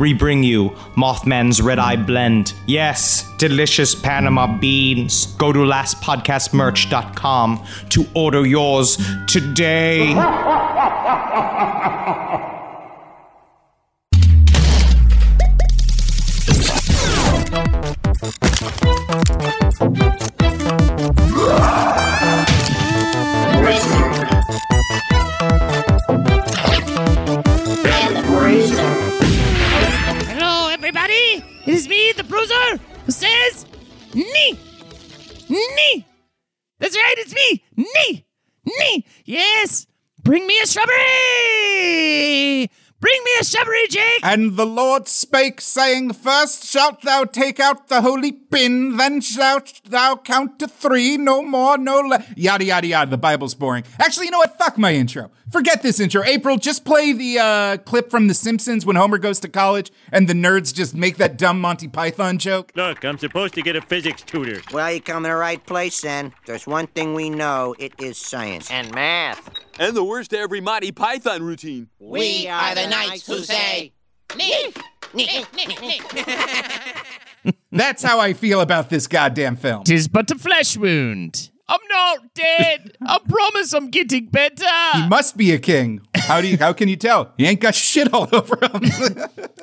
we bring you Mothman's Red Eye Blend. Yes, delicious Panama beans. Go to lastpodcastmerch.com to order yours today. "Knee, knee." That's right. It's me, knee, knee. Yes. Bring me a strawberry. Bring me a strawberry, Jake. And the Lord spake, saying, First shalt thou take out the holy pin, then shalt thou count to three, no more, no less. Yada, yada, yada. The Bible's boring. Actually, you know what? Fuck my intro. Forget this intro. April, just play the uh, clip from The Simpsons when Homer goes to college and the nerds just make that dumb Monty Python joke. Look, I'm supposed to get a physics tutor. Well, you come to the right place then. There's one thing we know it is science. And math. And the worst every Monty Python routine. We are the knights who say, "Nee, nee, nee, nee." That's how I feel about this goddamn film. Tis but a flesh wound. I'm not dead. I promise I'm getting better. He must be a king. How do you? How can you tell? He ain't got shit all over him.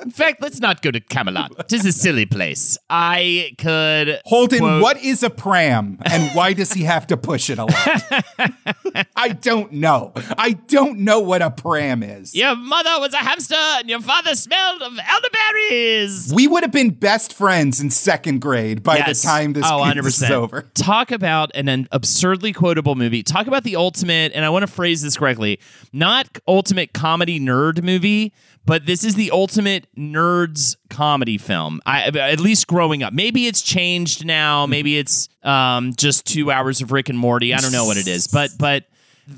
In fact, let's not go to Camelot. Tis a silly place. I could. Holden, quote- what is a pram, and why does he have to push it a lot? I don't know. I don't know what a pram is. Your mother was a hamster and your father smelled of elderberries. We would have been best friends in second grade by Yes. the time this, oh, is 100%. over. Talk about an, an absurdly quotable movie. Talk about the ultimate, and I want to phrase this correctly, not ultimate comedy nerd movie, but this is the ultimate nerds comedy film. I at least growing up. Maybe it's changed now. Maybe it's um, just two hours of Rick and Morty. I don't know what it is, but but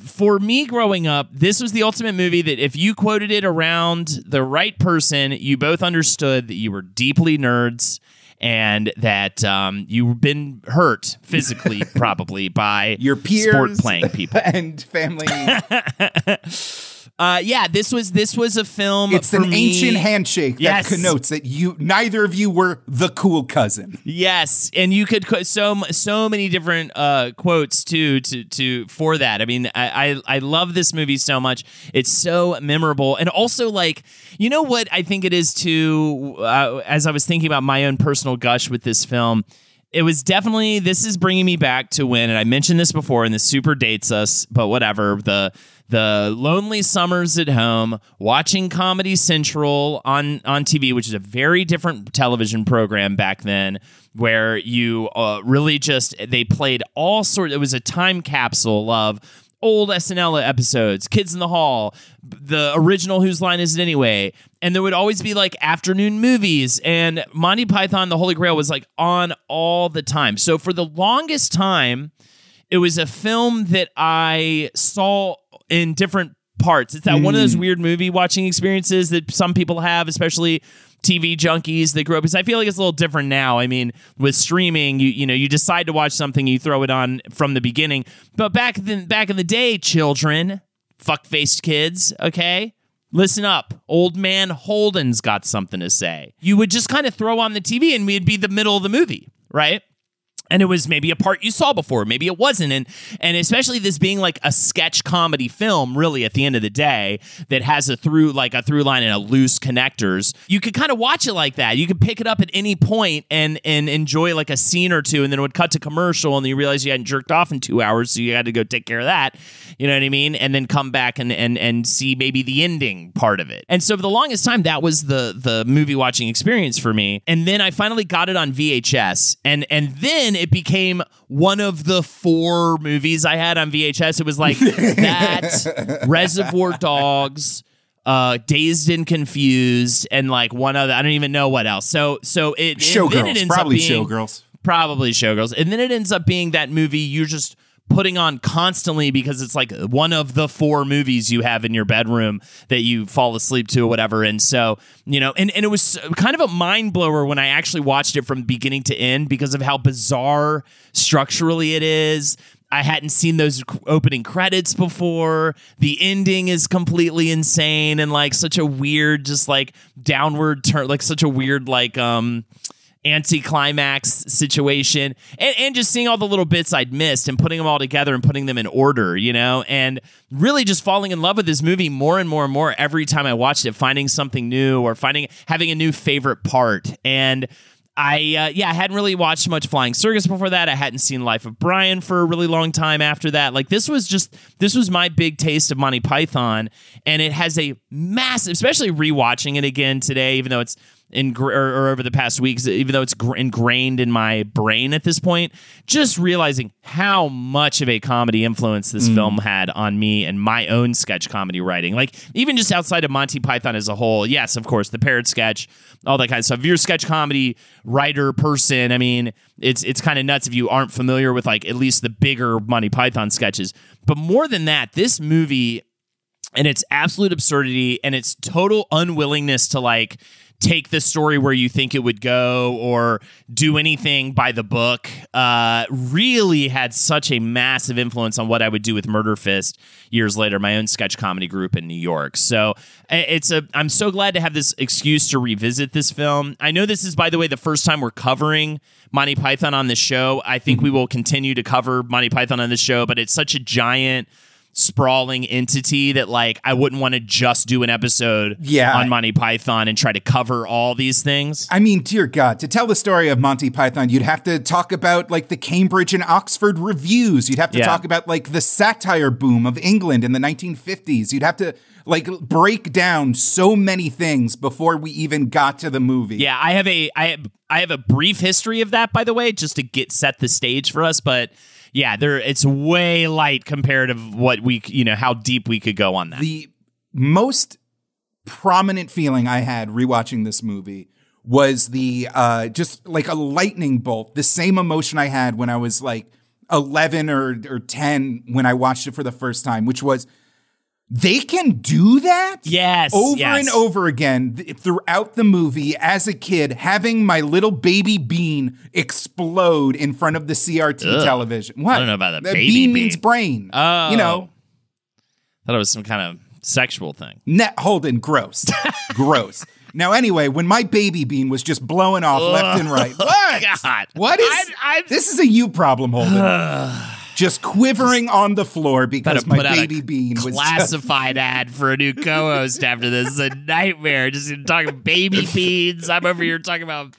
for me growing up, this was the ultimate movie that if you quoted it around the right person, you both understood that you were deeply nerds and that um, you've been hurt physically, probably by Your peers sport playing people. and family. Uh, yeah, this was this was a film. It's an me- ancient handshake that Yes. connotes that you neither of you were the cool cousin. Yes, and you could quote so so many different uh, quotes too to to for that. I mean, I, I I love this movie so much. It's so memorable, and also like you know what I think it is too. Uh, as I was thinking about my own personal gush with this film. It was definitely this is bringing me back to when and I mentioned this before and this super dates us but whatever the the lonely summers at home watching Comedy Central on on TV, which is a very different television program back then, where you uh, really just they played all sorts. It was a time capsule of old SNL episodes, Kids in the Hall, the original Whose Line Is It Anyway, and there would always be like afternoon movies, and Monty Python, The Holy Grail was like on all the time. So for the longest time it was a film that I saw in different parts. It's that one of those mm. weird movie watching experiences that some people have, especially TV junkies that grew up because I feel like it's a little different now. I mean, with streaming, you you know, you decide to watch something, you throw it on from the beginning. But back then back in the day, children, fuck-faced kids, okay? Listen up. Old man Holden's got something to say. You would just kind of throw on the TV and we'd be the middle of the movie, right? And it was maybe a part you saw before maybe it wasn't and and especially this being like a sketch comedy film really at the end of the day that has a through like a through line and a loose connectors you could kind of watch it like that. You could pick it up at any point and and enjoy like a scene or two and then it would cut to commercial and then you realize you hadn't jerked off in two hours so you had to go take care of that. You know what i mean? And then come back and and and see maybe the ending part of it. And so for the longest time that was the the movie watching experience for me. And then i finally got it on vhs and and then it became one of the four movies I had on VHS. It was like that, Reservoir Dogs, uh, Dazed and Confused, and like one other. I don't even know what else. So so it it Showgirls, ends up probably being- Showgirls. Probably Showgirls, and then it ends up being that movie you're just putting on constantly because it's like one of the four movies you have in your bedroom that you fall asleep to or whatever. And so, you know, and, and it was kind of a mind blower when I actually watched it from beginning to end because of how bizarre structurally it is. I hadn't seen those opening credits before. The ending is completely insane and like such a weird, just like downward turn, like such a weird, like, um, anticlimax situation and, and just seeing all the little bits I'd missed and putting them all together and putting them in order, you know, and really just falling in love with this movie more and more and more every time I watched it, finding something new or finding having a new favorite part. And I uh, yeah, I hadn't really watched much Flying Circus before that. I hadn't seen Life of Brian for a really long time after that. Like this was just this was my big taste of Monty Python, and it has a massive, especially rewatching it again today, even though it's in or, or over the past weeks, even though it's ingrained in my brain at this point. Just realizing how much of a comedy influence this mm. film had on me and my own sketch comedy writing. Like even just outside of Monty Python as a whole. Yes, of course, the parrot sketch, all that kind of stuff. If you're a sketch comedy writer person, I mean, it's it's kind of nuts if you aren't familiar with like at least the bigger Monty Python sketches. But more than that, this movie and its absolute absurdity and its total unwillingness to like take the story where you think it would go or do anything by the book uh, really had such a massive influence on what I would do with Murder Fist years later, my own sketch comedy group in New York. So it's a I'm so glad to have this excuse to revisit this film. I know this is by the way the first time we're covering Monty Python on this show. I think we will continue to cover Monty Python on this show, but it's such a giant sprawling entity that like I wouldn't want to just do an episode Yeah. on Monty Python and try to cover all these things. I mean, dear God, to tell the story of Monty Python, you'd have to talk about like the Cambridge and Oxford revues. You'd have to Yeah. talk about like the satire boom of England in the 1950s. You'd have to like break down so many things before we even got to the movie. Yeah, I have a I have, I have a brief history of that by the way, just to get set the stage for us, but yeah, there it's way light compared to what we you know how deep we could go on that. The most prominent feeling I had rewatching this movie was the uh just like a lightning bolt, the same emotion I had when I was like 11 or or 10 when I watched it for the first time, which was they can do that? Yes, Over yes. and over again th- throughout the movie as a kid, having my little baby bean explode in front of the CRT Ugh. television. What? I don't know about that baby bean means brain. Oh. You know, oh. thought it was some kind of sexual thing. Net Holden, gross. gross. Now, anyway, when my baby bean was just blowing off left and right, oh what? God. What is I'm- this? Is a you problem, Holden? just quivering on the floor because Better my baby a bean was classified ad for a new co-host after this. It's a nightmare. Just talking baby beans. I'm over here talking about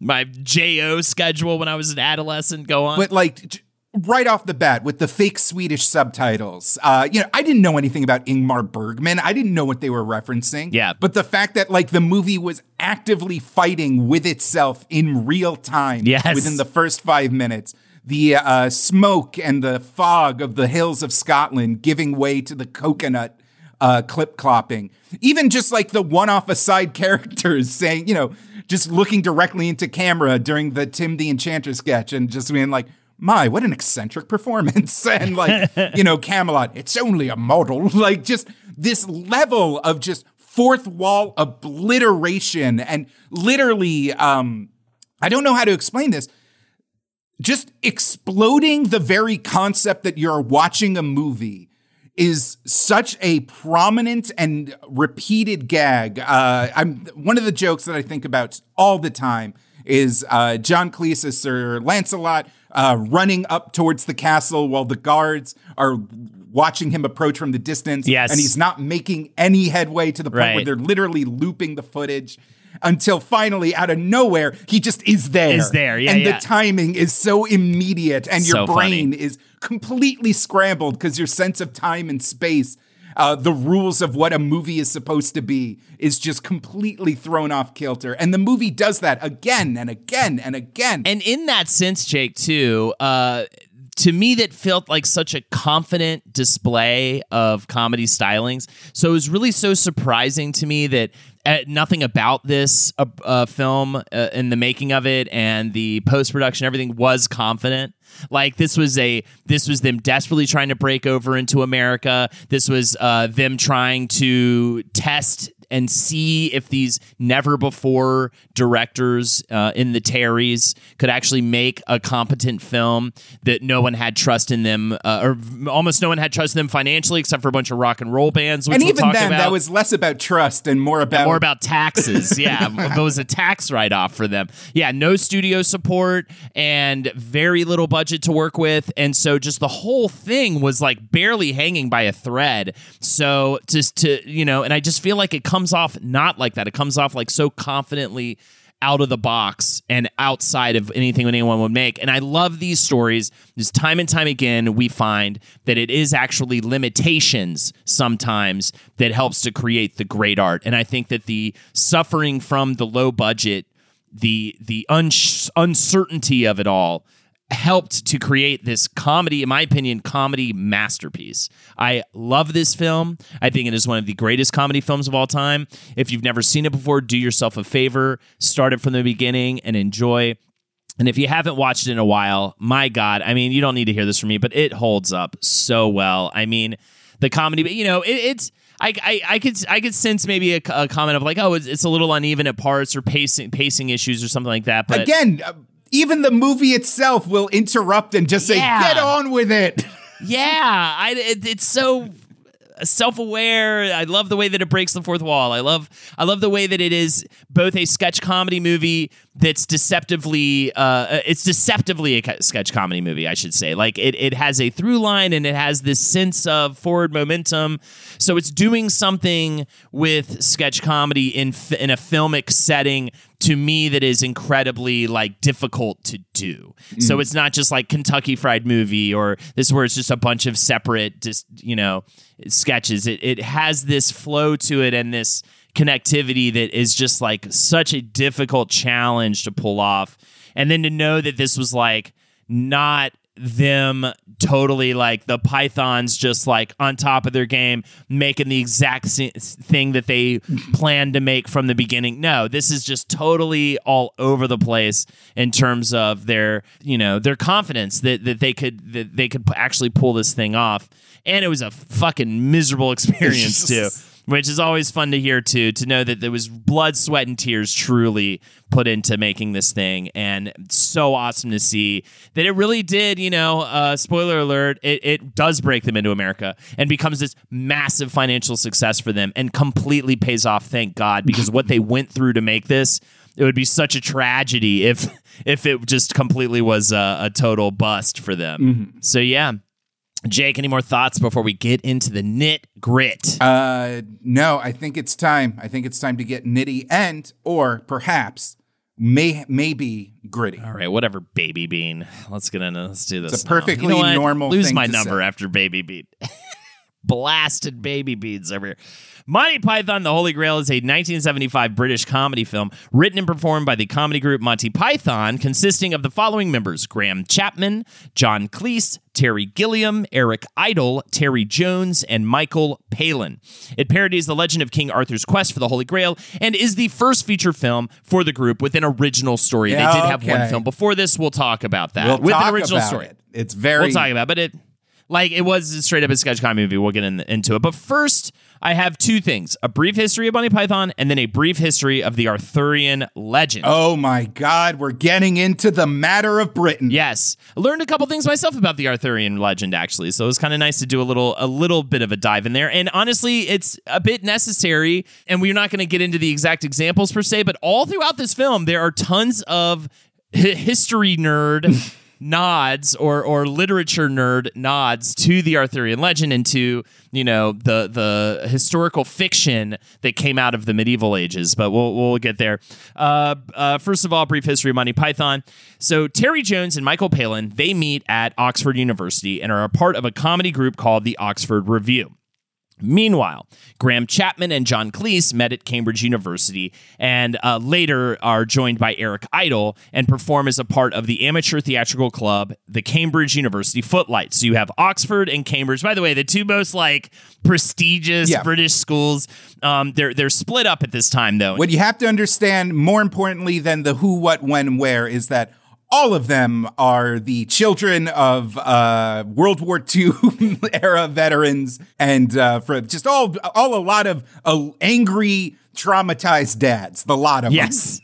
my JO schedule when I was an adolescent. Go on. but like right off the bat with the fake Swedish subtitles. Uh, you know, I didn't know anything about Ingmar Bergman. I didn't know what they were referencing. Yeah. But the fact that like the movie was actively fighting with itself in real time Yes. within the first five minutes. The uh, smoke and the fog of the hills of Scotland giving way to the coconut uh, clip clopping. Even just like the one off aside characters saying, you know, just looking directly into camera during the Tim the Enchanter sketch and just being like, my, what an eccentric performance. and like, you know, Camelot, it's only a model. Like, just this level of just fourth wall obliteration and literally, um, I don't know how to explain this. Just exploding the very concept that you're watching a movie is such a prominent and repeated gag. Uh, I'm one of the jokes that I think about all the time is uh, John Cleese as Sir Lancelot uh, running up towards the castle while the guards are watching him approach from the distance. Yes. and he's not making any headway to the point where they're literally looping the footage. Until finally, out of nowhere, he just is there. Is there, yeah, and yeah. the timing is so immediate, and your So funny. brain is completely scrambled because your sense of time and space, uh, the rules of what a movie is supposed to be, is just completely thrown off kilter. And the movie does that again and again and again. And in that sense, Jake, too, uh, to me, that felt like such a confident display of comedy stylings. So it was really so surprising to me that nothing about this uh, uh, film uh, in the making of it and the post production, everything was confident. Like this was a this was them desperately trying to break over into America. This was uh, them trying to test and see if these never before directors uh, in the Terrys could actually make a competent film that no one had trust in them, uh, or almost no one had trust in them financially, except for a bunch of rock and roll bands. Which and we'll even talk then, about. that was less about trust and more about more about taxes. Yeah, it was a tax write off for them. Yeah, no studio support and very little budget to work with, and so just the whole thing was like barely hanging by a thread. So just to you know, and I just feel like it comes off not like that. It comes off like so confidently out of the box and outside of anything anyone would make. And I love these stories. Just time and time again, we find that it is actually limitations sometimes that helps to create the great art. And I think that the suffering from the low budget, the the uncertainty of it all helped to create this comedy in my opinion comedy masterpiece. I love this film. I think it is one of the greatest comedy films of all time. If you've never seen it before do yourself a favor start it from the beginning and enjoy. And if you haven't watched it in a while my god i mean you don't need to hear this from me but it holds up so well. I mean the comedy but you know it, it's I, I, I could I could sense maybe a, a comment of like oh it's, it's a little uneven at parts or pacing pacing issues or something like that but again. Uh, even the movie itself will interrupt and just say, Yeah. "Get on with it." Yeah, I it, it's so self-aware. I love the way that it breaks the fourth wall. I love I love the way that it is both a sketch comedy movie that's deceptively uh it's deceptively a sketch comedy movie, I should say. Like it it has a through line and it has this sense of forward momentum. So it's doing something with sketch comedy in in a filmic setting to me that is incredibly like difficult to do. So Mm. it's not just like Kentucky Fried Movie or this where it's just a bunch of separate just you know sketches. It it has this flow to it and this connectivity that is just like such a difficult challenge to pull off. And then to know that this was like not them totally like the pythons just like on top of their game making the exact thing that they planned to make from the beginning. No this is just totally all over the place in terms of their you know their confidence that, that they could that they could actually pull this thing off. And it was a fucking miserable experience too which is always fun to hear too to know that there was blood sweat and tears truly put into making this thing. And so awesome to see that it really did you know uh, spoiler alert it, it does break them into america and becomes this massive financial success for them and completely pays off thank god because what they went through to make this it would be such a tragedy if if it just completely was a, a total bust for them. So yeah Jake, any more thoughts before we get into the knit grit? Uh, no, I think it's time. I think it's time to get nitty and, or perhaps, may maybe gritty. All right, whatever, baby bean. Let's get into. Let's do this. It's a perfectly You know normal Lose my number say. after baby bean. Blasted baby beads over here. Monty Python: The Holy Grail is a 1975 British comedy film written and performed by the comedy group Monty Python, consisting of the following members: Graham Chapman, John Cleese, Terry Gilliam, Eric Idle, Terry Jones, and Michael Palin. It parodies the legend of King Arthur's quest for the Holy Grail and is the first feature film for the group with an original story. Yeah, they did have one film before this. We'll talk about that We'll with an original story. it. It's very. We'll talk about, it, but it Like it was straight up a sketch comedy movie. We'll get in, into it. But first, I have two things a brief history of Monty Python and then a brief history of the Arthurian legend. Oh my God, we're getting into the matter of Britain. Yes, I learned a couple things myself about the Arthurian legend actually, so it was kind of nice to do a little a little bit of a dive in there. And honestly, it's a bit necessary. And we're not going to get into the exact examples per se, but all throughout this film, there are tons of hi- history nerd. nods or or literature nerd nods to the Arthurian legend and to you know the the historical fiction that came out of the medieval ages. But we'll we'll get there. Uh, uh, first of all, brief history of Monty Python. So Terry Jones and Michael Palin they meet at Oxford University and are a part of a comedy group called the Oxford Revue. Meanwhile, Graham Chapman and John Cleese met at Cambridge University and uh, later are joined by Eric Idle and perform as a part of the amateur theatrical club, the Cambridge University Footlights. So you have Oxford and Cambridge. By the way, the two most like prestigious Yeah. British schools. Um, they're they're split up at this time though. What you have to understand, more importantly than the who, what, when, where, is that all of them are the children of uh, World War II era veterans, and uh, for just all all a lot of uh, angry, traumatized dads. The lot of them.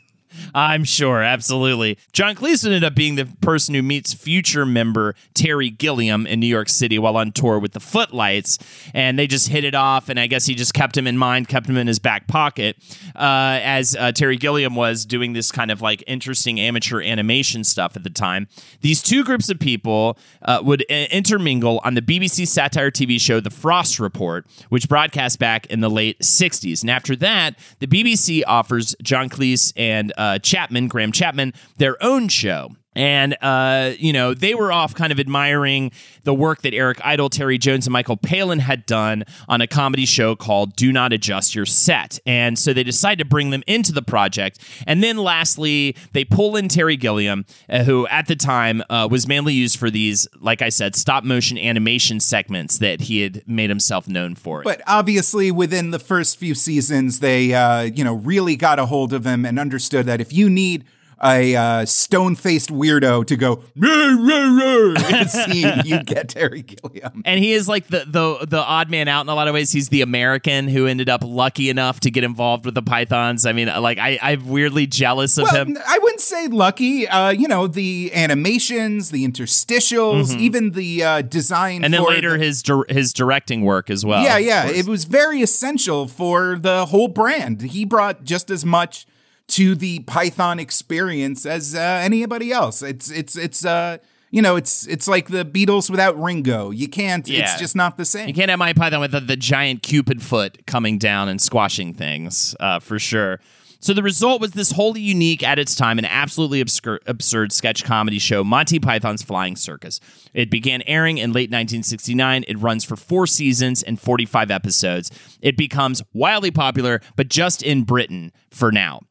I'm sure, absolutely. John Cleese ended up being the person who meets future member Terry Gilliam in New York City while on tour with the Footlights, and they just hit it off. And I guess he just kept him in mind, kept him in his back pocket, uh, as uh, Terry Gilliam was doing this kind of like interesting amateur animation stuff at the time. These two groups of people uh, would uh, intermingle on the BBC satire TV show The Frost Report, which broadcast back in the late 60s. And after that, the BBC offers John Cleese and uh, Chapman, Graham Chapman, their own show. And, uh, you know, they were off kind of admiring the work that Eric Idle, Terry Jones, and Michael Palin had done on a comedy show called Do Not Adjust Your Set. And so they decide to bring them into the project. And then lastly, they pull in Terry Gilliam, uh, who at the time uh, was mainly used for these, like I said, stop motion animation segments that he had made himself known for. But obviously, within the first few seasons, they uh, you know really got a hold of him and understood that if you need a uh, stone-faced weirdo to go "Rah, rah, rah," in a you get Terry Gilliam. and he is like the, the the odd man out in a lot of ways. He's the American who ended up lucky enough to get involved with the Pythons. I mean, like I, I'm weirdly jealous of Well, him. I wouldn't say lucky. Uh, you know, the animations, the interstitials, even the uh, design, Mm-hmm. And then later the- his dir- his directing work as well. yeah, yeah, it was very essential for the whole brand. He brought just as much to the Python experience as uh, anybody else. It's it's it's uh you know it's it's like the Beatles without Ringo. You can't. Yeah. It's just not the same. You can't have my Python with the, the giant cupid foot coming down and squashing things, uh, for sure. So the result was this wholly unique at its time and absolutely obscure, absurd sketch comedy show, Monty Python's Flying Circus. It began airing in late 1969. It runs for four seasons and 45 episodes. It becomes wildly popular, but just in Britain for now.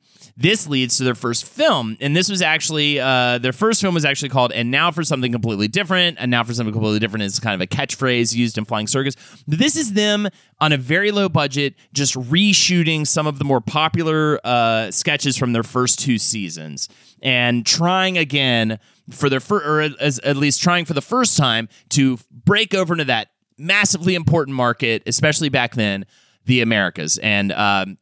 This leads to their first film, and this was actually uh, their first film was actually called "And Now for Something Completely Different." And now for something completely different is kind of a catchphrase used in Flying Circus. This is them on a very low budget, just reshooting some of the more popular uh, sketches from their first two seasons and trying again for their first, or at least trying for the first time to break over into that massively important market, especially back then, the Americas. And um,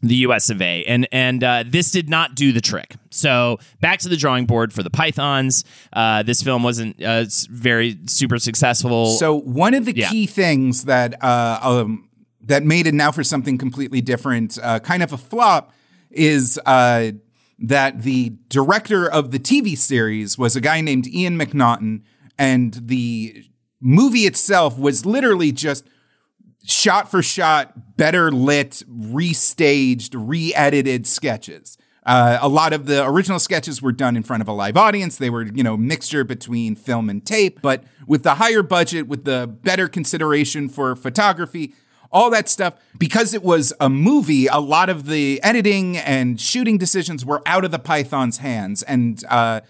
the U.S. of A. And and uh, this did not do the trick. So back to the drawing board for the Pythons. Uh, this film wasn't uh, very super successful. So one of the Yeah. key things that uh, um, that made it now for something completely different, uh, kind of a flop, is uh, that the director of the TV series was a guy named Ian MacNaughton, and the movie itself was literally just shot for shot, better lit, restaged, re-edited sketches. Uh, a lot of the original sketches were done in front of a live audience. They were, you know, mixture between film and tape, but with the higher budget, with the better consideration for photography, all that stuff. Because it was a movie, a lot of the editing and shooting decisions were out of the Python's hands, and uh,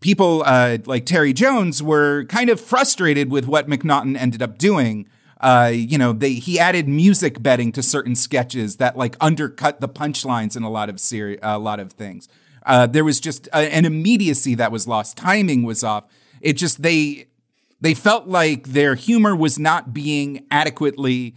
people uh, like Terry Jones were kind of frustrated with what MacNaughton ended up doing. Uh, you know, they he added music betting to certain sketches that like undercut the punchlines in a lot of seri- a lot of things. Uh, there was just a, an immediacy that was lost. Timing was off. It just they they felt like their humor was not being adequately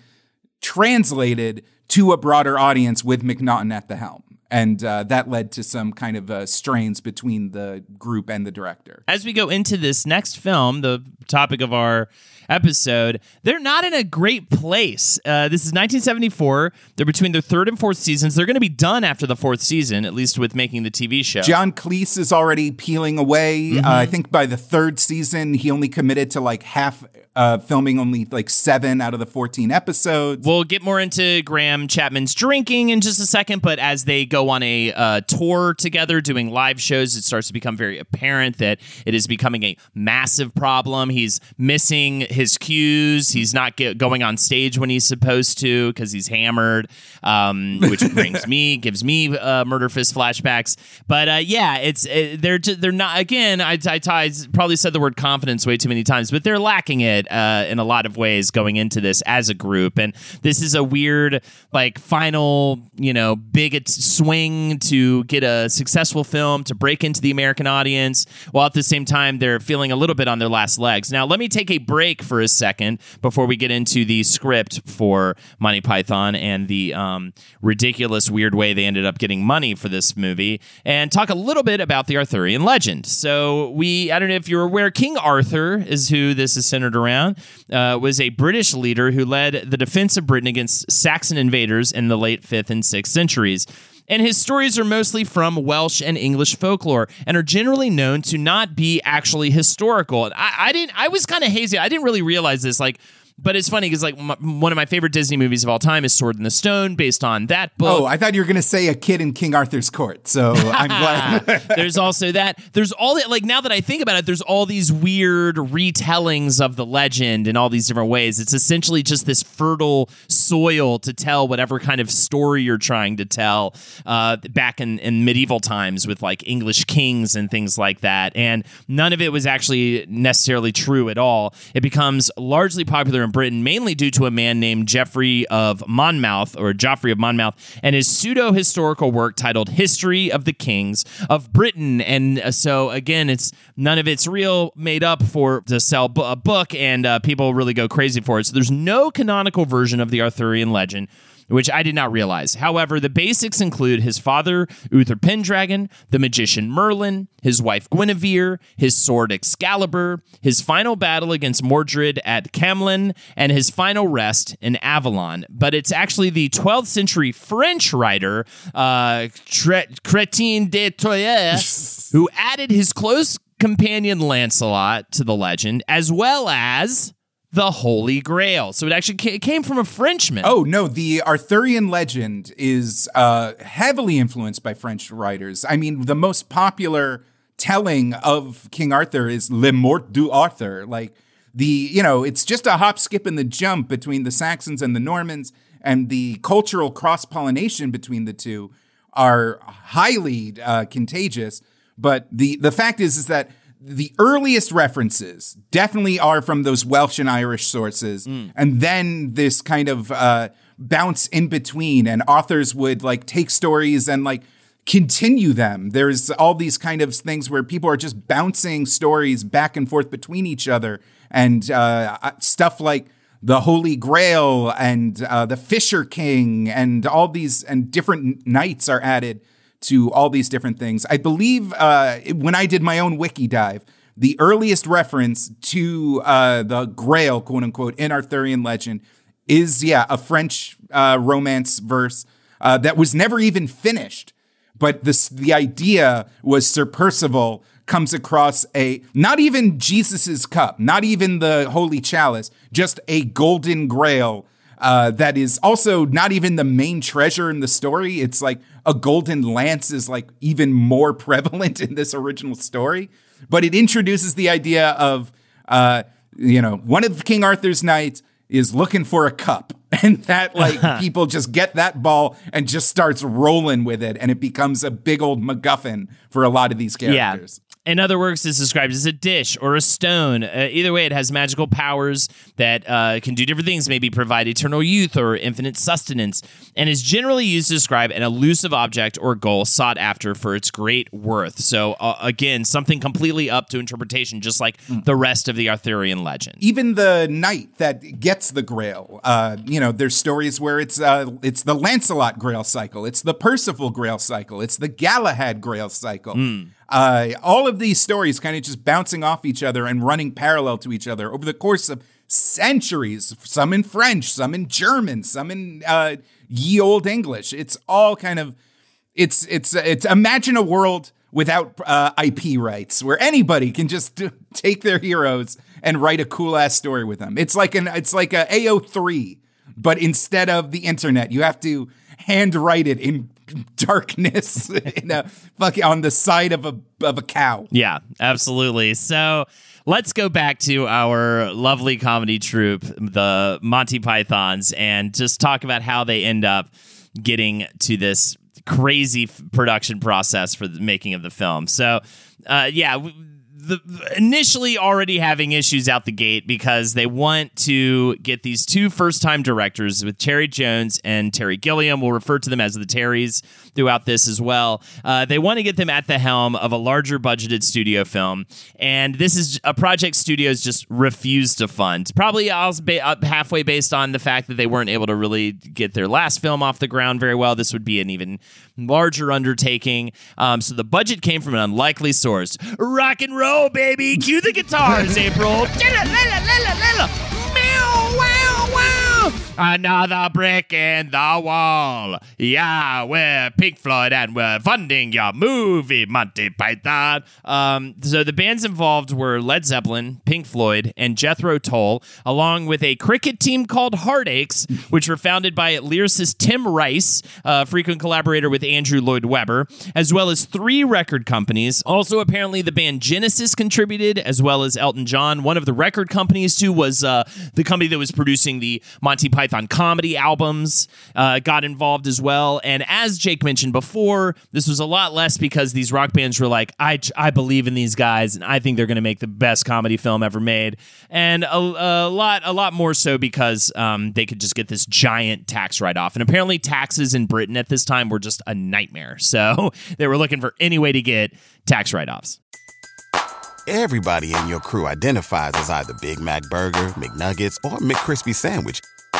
translated to a broader audience with MacNaughton at the helm. And uh, that led to some kind of uh, strains between the group and the director. As we go into this next film, the topic of our episode, they're not in a great place. Uh, this is 1974. They're between their third and fourth seasons. They're going to be done after the fourth season, at least with making the TV show. John Cleese is already peeling away. Mm-hmm. Uh, I think by the third season, he only committed to like half uh, filming only like seven out of the 14 episodes. We'll get more into Graham Chapman's drinking in just a second, but as they go on a uh, tour together doing live shows, it starts to become very apparent that it is becoming a massive problem. He's missing his cues. He's not get, going on stage when he's supposed to because he's hammered, um, which brings me gives me uh, murder fist flashbacks. But uh, yeah, it's uh, they're they're not again. I, I, I probably said the word confidence way too many times, but they're lacking it uh, in a lot of ways going into this as a group, and this is a weird like final you know big swing to get a successful film to break into the American audience, while at the same time they're feeling a little bit on their last legs. Now let me take a break for a second before we get into the script for Monty Python and the um, ridiculous weird way they ended up getting money for this movie, and talk a little bit about the Arthurian legend. So we I don't know if you're aware, King Arthur is who this is centered around. Uh, was a British leader who led the defense of Britain against Saxon invaders in the late fifth and sixth centuries. And his stories are mostly from Welsh and English folklore and are generally known to not be actually historical. I, I didn't. I was kind of hazy. I didn't really realize this. Like, but it's funny because like m- one of my favorite Disney movies of all time is Sword in the Stone, based on that book. Oh, I thought you were going to say a kid in King Arthur's court. So I'm glad. there's also that. There's all that. Like now that I think about it, there's all these weird retellings of the legend in all these different ways. It's essentially just this fertile soil to tell whatever kind of story you're trying to tell. Uh, back in, in medieval times with like English kings and things like that, and none of it was actually necessarily true at all. It becomes largely popular in Britain, mainly due to a man named Geoffrey of Monmouth or Geoffrey of Monmouth and his pseudo historical work titled History of the Kings of Britain. And uh, so, again, it's none of it's real, made up for to sell a book, and uh, people really go crazy for it. So, there's no canonical version of the Arthurian legend which I did not realize. However, the basics include his father, Uther Pendragon, the magician Merlin, his wife Guinevere, his sword Excalibur, his final battle against Mordred at Camlan, and his final rest in Avalon. But it's actually the 12th century French writer, uh, Chrétien de Troyes, who added his close companion Lancelot to the legend, as well as the Holy Grail. So it actually ca- came from a Frenchman. Oh no, the Arthurian legend is uh, heavily influenced by French writers. I mean, the most popular telling of King Arthur is Le Morte d'Arthur. Like the, you know, it's just a hop, skip, and the jump between the Saxons and the Normans, and the cultural cross pollination between the two are highly uh, contagious. But the the fact is, is that the earliest references definitely are from those Welsh and Irish sources, and then this kind of uh, bounce in between, and authors would like take stories and like continue them. There's all these kind of things where people are just bouncing stories back and forth between each other, and uh, stuff like the Holy Grail and uh, the Fisher King, and all these and different knights are added to all these different things. I believe uh, when I did my own wiki dive, the earliest reference to uh, the Grail, quote unquote, in Arthurian legend is, yeah, a French uh, romance verse uh, that was never even finished. But this, the idea was Sir Percival comes across a not even Jesus's cup, not even the holy chalice, just a golden grail uh, that is also not even the main treasure in the story. It's like a golden lance is like even more prevalent in this original story, but it introduces the idea of, uh, you know, one of King Arthur's knights is looking for a cup. And that like people just get that ball and just starts rolling with it, and it becomes a big old MacGuffin for a lot of these characters. Yeah. In other works, it's described as a dish or a stone. Uh, either way, it has magical powers that uh, can do different things, maybe provide eternal youth or infinite sustenance, and is generally used to describe an elusive object or goal sought after for its great worth. So, uh, again, something completely up to interpretation, just like the rest of the Arthurian legend. Even the knight that gets the Grail, uh, you know, there's stories where it's uh, it's the Lancelot Grail cycle, it's the Percival Grail cycle, it's the Galahad Grail cycle. Uh, all of these stories kind of just bouncing off each other and running parallel to each other over the course of centuries. Some in French, some in German, some in uh, ye old English. It's all kind of it's it's it's imagine a world without uh, IP rights where anybody can just t- take their heroes and write a cool ass story with them. It's like an it's like a AO3, but instead of the internet, you have to handwrite it in darkness in a fucking on the side of a of a cow. Yeah, absolutely. So let's go back to our lovely comedy troupe, the Monty Pythons, and just talk about how they end up getting to this crazy f- production process for the making of the film. So, uh, yeah. The, initially already having issues out the gate because they want to get these two first time directors with Terry Jones and Terry Gilliam. We'll refer to them as the Terrys throughout this as well. Uh, they want to get them at the helm of a larger budgeted studio film. And this is a project studios just refuse to fund. Probably halfway based on the fact that they weren't able to really get their last film off the ground very well. This would be an even larger undertaking. Um, so the budget came from an unlikely source. Rock and roll, baby. Cue the guitars, April. Another brick in the wall. Yeah, we're Pink Floyd and we're funding your movie, Monty Python. Um, so the bands involved were Led Zeppelin, Pink Floyd, and Jethro Tull, along with a cricket team called Heartaches, which were founded by lyricist Tim Rice, a frequent collaborator with Andrew Lloyd Webber, as well as three record companies. Also, apparently, the band Genesis contributed, as well as Elton John. One of the record companies, too, was uh, the company that was producing the Monty Python comedy albums, uh, got involved as well. And as Jake mentioned before, this was a lot less because these rock bands were like, I, I believe in these guys, and I think they're going to make the best comedy film ever made. And a, a lot, a lot more so because um, they could just get this giant tax write off. And apparently, taxes in Britain at this time were just a nightmare. So they were looking for any way to get tax write offs. Everybody in your crew identifies as either Big Mac Burger, McNuggets, or McCrispy Sandwich.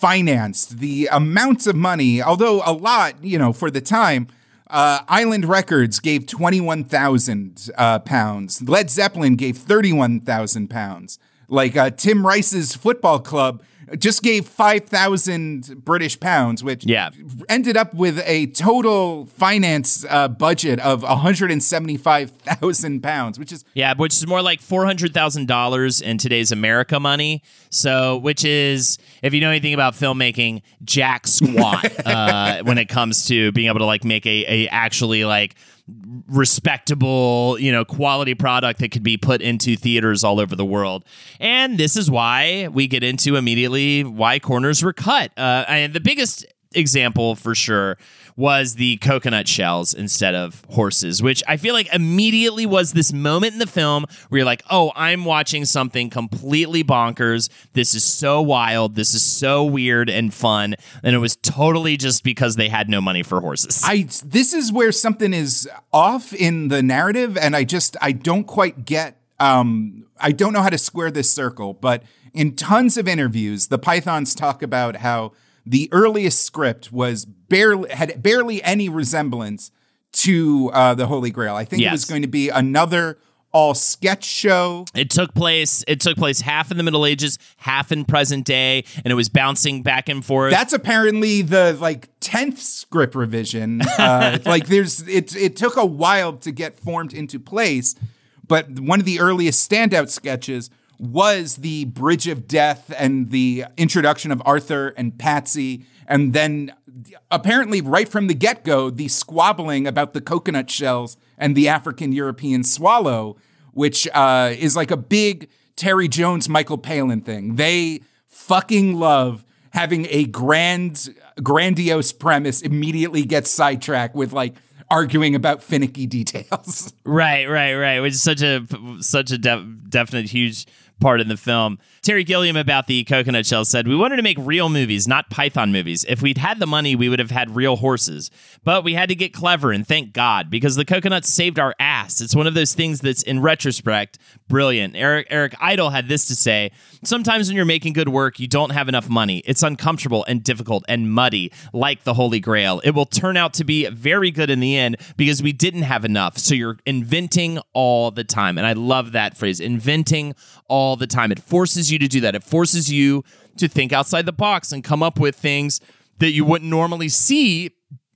financed, the amounts of money, although a lot, you know, for the time, uh, Island Records gave 21,000 uh, pounds. Led Zeppelin gave 31,000 pounds. Like uh, Tim Rice's football club just gave 5,000 British pounds, which Yeah. ended up with a total finance uh, budget of 175,000 pounds, which is Yeah, which is more like four hundred thousand dollars in today's America money. So, which is, if you know anything about filmmaking, jack squat uh, when it comes to being able to like make a, a actually like respectable, you know, quality product that could be put into theaters all over the world. And this is why we get into immediately why corners were cut. Uh, and the biggest example for sure was the coconut shells instead of horses, which I feel like immediately was this moment in the film where you're like, oh, I'm watching something completely bonkers. This is so wild. This is so weird and fun. And it was totally just because they had no money for horses. I this is where something is off in the narrative, and I just I don't quite get. Um, I don't know how to square this circle, but in tons of interviews, the Pythons talk about how the earliest script was barely had barely any resemblance to uh, the Holy Grail. I think it was going to be another all sketch show. It took place. It took place half in the Middle Ages, half in present day, and it was bouncing back and forth. That's apparently the like tenth script revision. Uh, like there's it. It took a while to get formed into place, but one of the earliest standout sketches was the Bridge of Death and the introduction of Arthur and Patsy. And then apparently, right from the get go, the squabbling about the coconut shells and the African European swallow, which uh, is like a big Terry Jones, Michael Palin thing. They fucking love having a grand, grandiose premise immediately gets sidetracked with like arguing about finicky details. Right, right, right. Which is such a such a de- definite huge part in the film. Terry Gilliam about the coconut shell said, We wanted to make real movies, not Python movies. If we'd had the money, we would have had real horses. But we had to get clever, and thank God, because the coconuts saved our ass. It's one of those things that's, in retrospect, brilliant. Eric, Eric Idle had this to say Sometimes when you're making good work, you don't have enough money. It's uncomfortable and difficult and muddy, like the Holy Grail. It will turn out to be very good in the end because we didn't have enough. So you're inventing all the time. And I love that phrase inventing all the time. It forces you to do that. It forces you to think outside the box and come up with things that you wouldn't normally see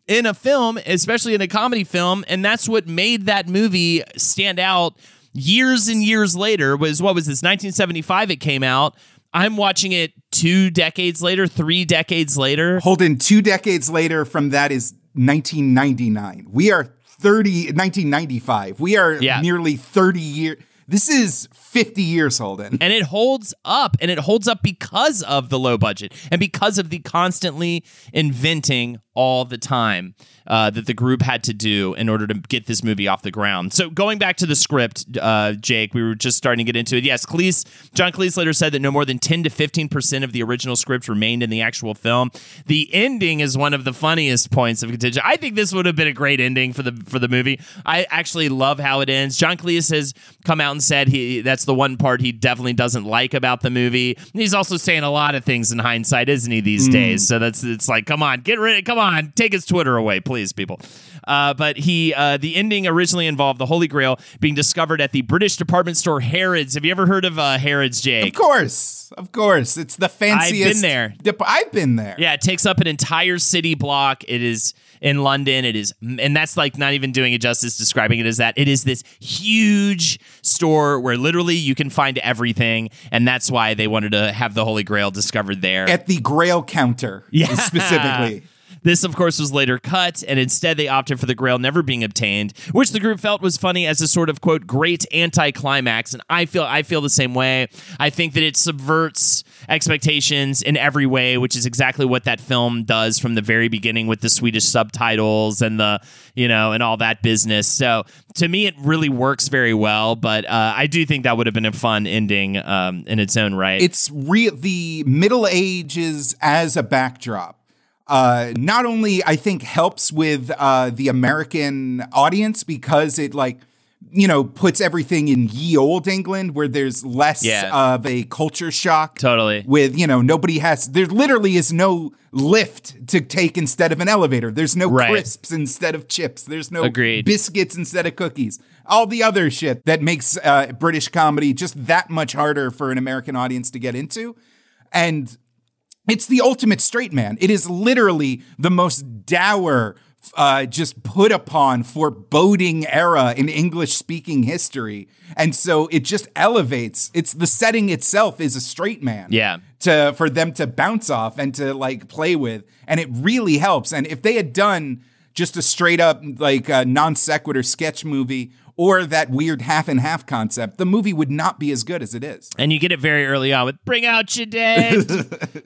in a film, especially in a comedy film. And that's what made that movie stand out years and years later. Was what was this? 1975 it came out. I'm watching it two decades later, three decades later. Holden, two decades later from that is 1999. We are 30, 1995. We are Yeah. nearly 30 years. This is 50 years, Holden. and it holds up and it holds up because of the low budget and because of the constantly inventing all the time uh, that the group had to do in order to get this movie off the ground. So going back to the script, uh, Jake, we were just starting to get into it. Yes, Cleese, John Cleese later said that no more than 10 to 15 percent of the original script remained in the actual film. The ending is one of the funniest points of contention. I think this would have been a great ending for the for the movie. I actually love how it ends. John Cleese has come out and said he that's the one part he definitely doesn't like about the movie. He's also saying a lot of things in hindsight, isn't he, these days? So that's it's like, come on, get rid of it, come on, take his Twitter away, please, people. Uh, but he uh, the ending originally involved the Holy Grail being discovered at the British department store Harrods. Have you ever heard of uh, Harrods, Jake? Of course, of course. It's the fanciest. I've been there. dep- I've been there. Yeah, it takes up an entire city block. It is in London. It is, and that's like not even doing it justice describing it as that. It is this huge store where literally you can find everything, and that's why they wanted to have the Holy Grail discovered there. At the Grail counter, Yeah. specifically. This, of course, was later cut, and instead they opted for the Grail never being obtained, which the group felt was funny as a sort of quote great anticlimax. And I feel I feel the same way. I think that it subverts expectations in every way, which is exactly what that film does from the very beginning with the Swedish subtitles and the you know and all that business. So to me, it really works very well. But uh, I do think that would have been a fun ending um, in its own right. It's real. The Middle Ages as a backdrop. Uh, not only I think helps with uh, the American audience because it like you know puts everything in ye old England where there's less Yeah. of a culture shock. Totally. With you know nobody has there literally is no lift to take instead of an elevator. There's no Right. crisps instead of chips. There's no Agreed. biscuits instead of cookies. All the other shit that makes uh, British comedy just that much harder for an American audience to get into. And it's the ultimate straight man. It is literally the most dour, uh, just put upon, foreboding era in English speaking history. And so it just elevates. It's the setting itself is a straight man. Yeah. To for them to bounce off and to like play with. And it really helps. And if they had done just a straight up like uh, non sequitur sketch movie or that weird half and half concept, the movie would not be as good as it is. And you get it very early on with "Bring out your dead,"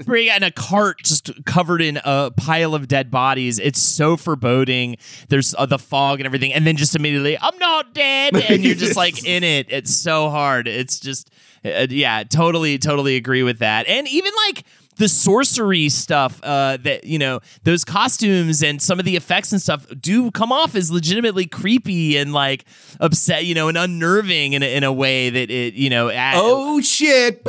bring out in a cart just covered in a pile of dead bodies. It's so foreboding. There's uh, the fog and everything, and then just immediately, "I'm not dead," and you're just like in it. It's so hard. It's just, uh, yeah, totally, totally agree with that. And even like the sorcery stuff uh, that you know those costumes and some of the effects and stuff do come off as legitimately creepy and like upset, you know, and unnerving in a, in a way that it you know. Oh shit!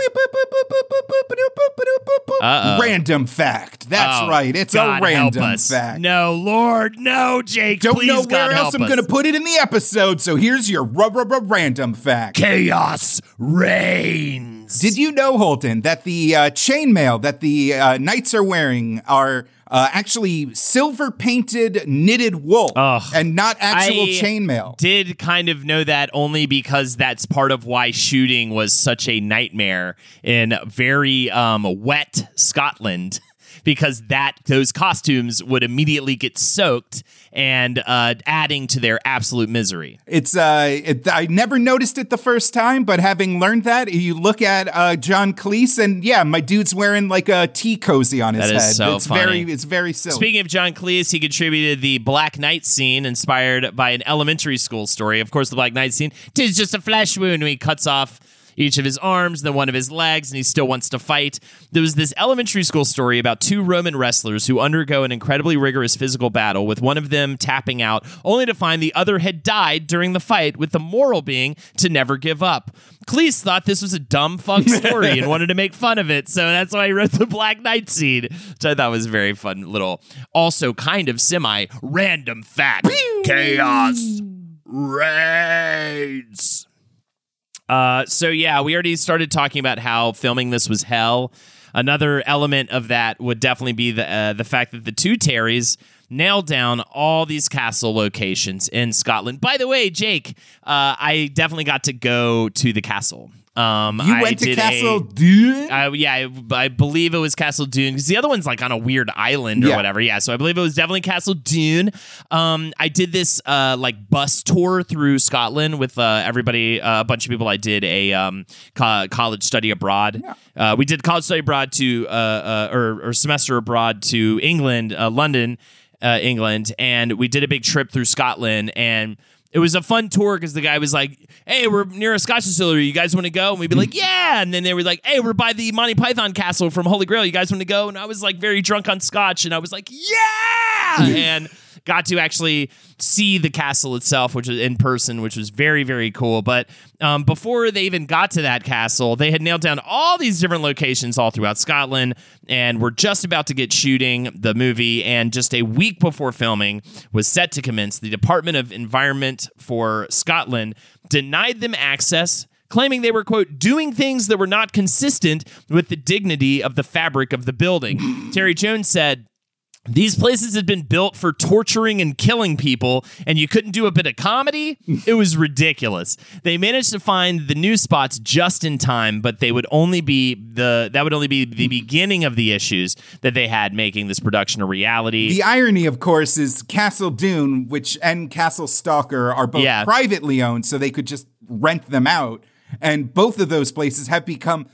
Uh-oh. Random fact. That's oh, right. It's God a random fact. No, Lord, no, Jake. Don't please, know where God else I'm going to put it in the episode. So here's your random fact. Chaos reigns. Did you know, Holden, that the uh, chainmail that the uh, knights are wearing are uh, actually silver painted knitted wool and not actual chainmail. Did kind of know that only because that's part of why shooting was such a nightmare in very um, wet Scotland. Because that those costumes would immediately get soaked and uh, adding to their absolute misery. It's uh, it, I never noticed it the first time, but having learned that, you look at uh, John Cleese, and yeah, my dude's wearing like a tea cozy on his That is head. so it's funny. very, it's very silly. Speaking of John Cleese, he contributed the Black Knight scene inspired by an elementary school story. Of course, the Black Knight scene, tis just a flesh wound when he cuts off each of his arms, then one of his legs, and he still wants to fight. There was this elementary school story about two Roman wrestlers who undergo an incredibly rigorous physical battle, with one of them tapping out, only to find the other had died during the fight, with the moral being to never give up. Cleese thought this was a dumb fuck story and wanted to make fun of it, so that's why he wrote the Black Knight scene, which I thought was a very fun little, also kind of semi random fact. Chaos reigns. Uh, so yeah, we already started talking about how filming this was hell. Another element of that would definitely be the uh, the fact that the two Terrys nailed down all these castle locations in Scotland. By the way, Jake, uh, I definitely got to go to the castle. Um, you I went to Castle a- Doune? uh, yeah, I, I believe it was Castle Doune because the other one's like on a weird island or Yeah. whatever. Yeah, so I believe it was definitely Castle Doune. Um, I did this uh, like bus tour through Scotland with uh, everybody, uh, a bunch of people. I did a um, co- college study abroad. Uh, we did college study abroad to uh, uh, or, or semester abroad to England, uh, London, uh, England, and we did a big trip through Scotland and. It was a fun tour because the guy was like, "Hey, we're near a Scotch distillery. You guys want to go?" And we'd be like, "Yeah." And then they were like, "Hey, we're by the Monty Python castle from Holy Grail. You guys want to go?" And I was like, very drunk on Scotch, and I was like, "Yeah!" and got to actually see the castle itself, which was in person, which was very very cool. But um, before they even got to that castle, they had nailed down all these different locations all throughout Scotland, and were just about to get shooting the movie. And just a week before filming was set to commence, the Department of Environment for Scotland denied them access. Claiming they were, quote, doing things that were not consistent with the dignity of the fabric of the building. Terry Jones said, these places had been built for torturing and killing people, and you couldn't do a bit of comedy? It was ridiculous. They managed to find the new spots just in time, but they would only be the that would only be the beginning of the issues that they had making this production a reality. The irony, of course, is Castle Doune, which and Castle Stalker are both Yeah. privately owned, so they could just rent them out. And both of those places have become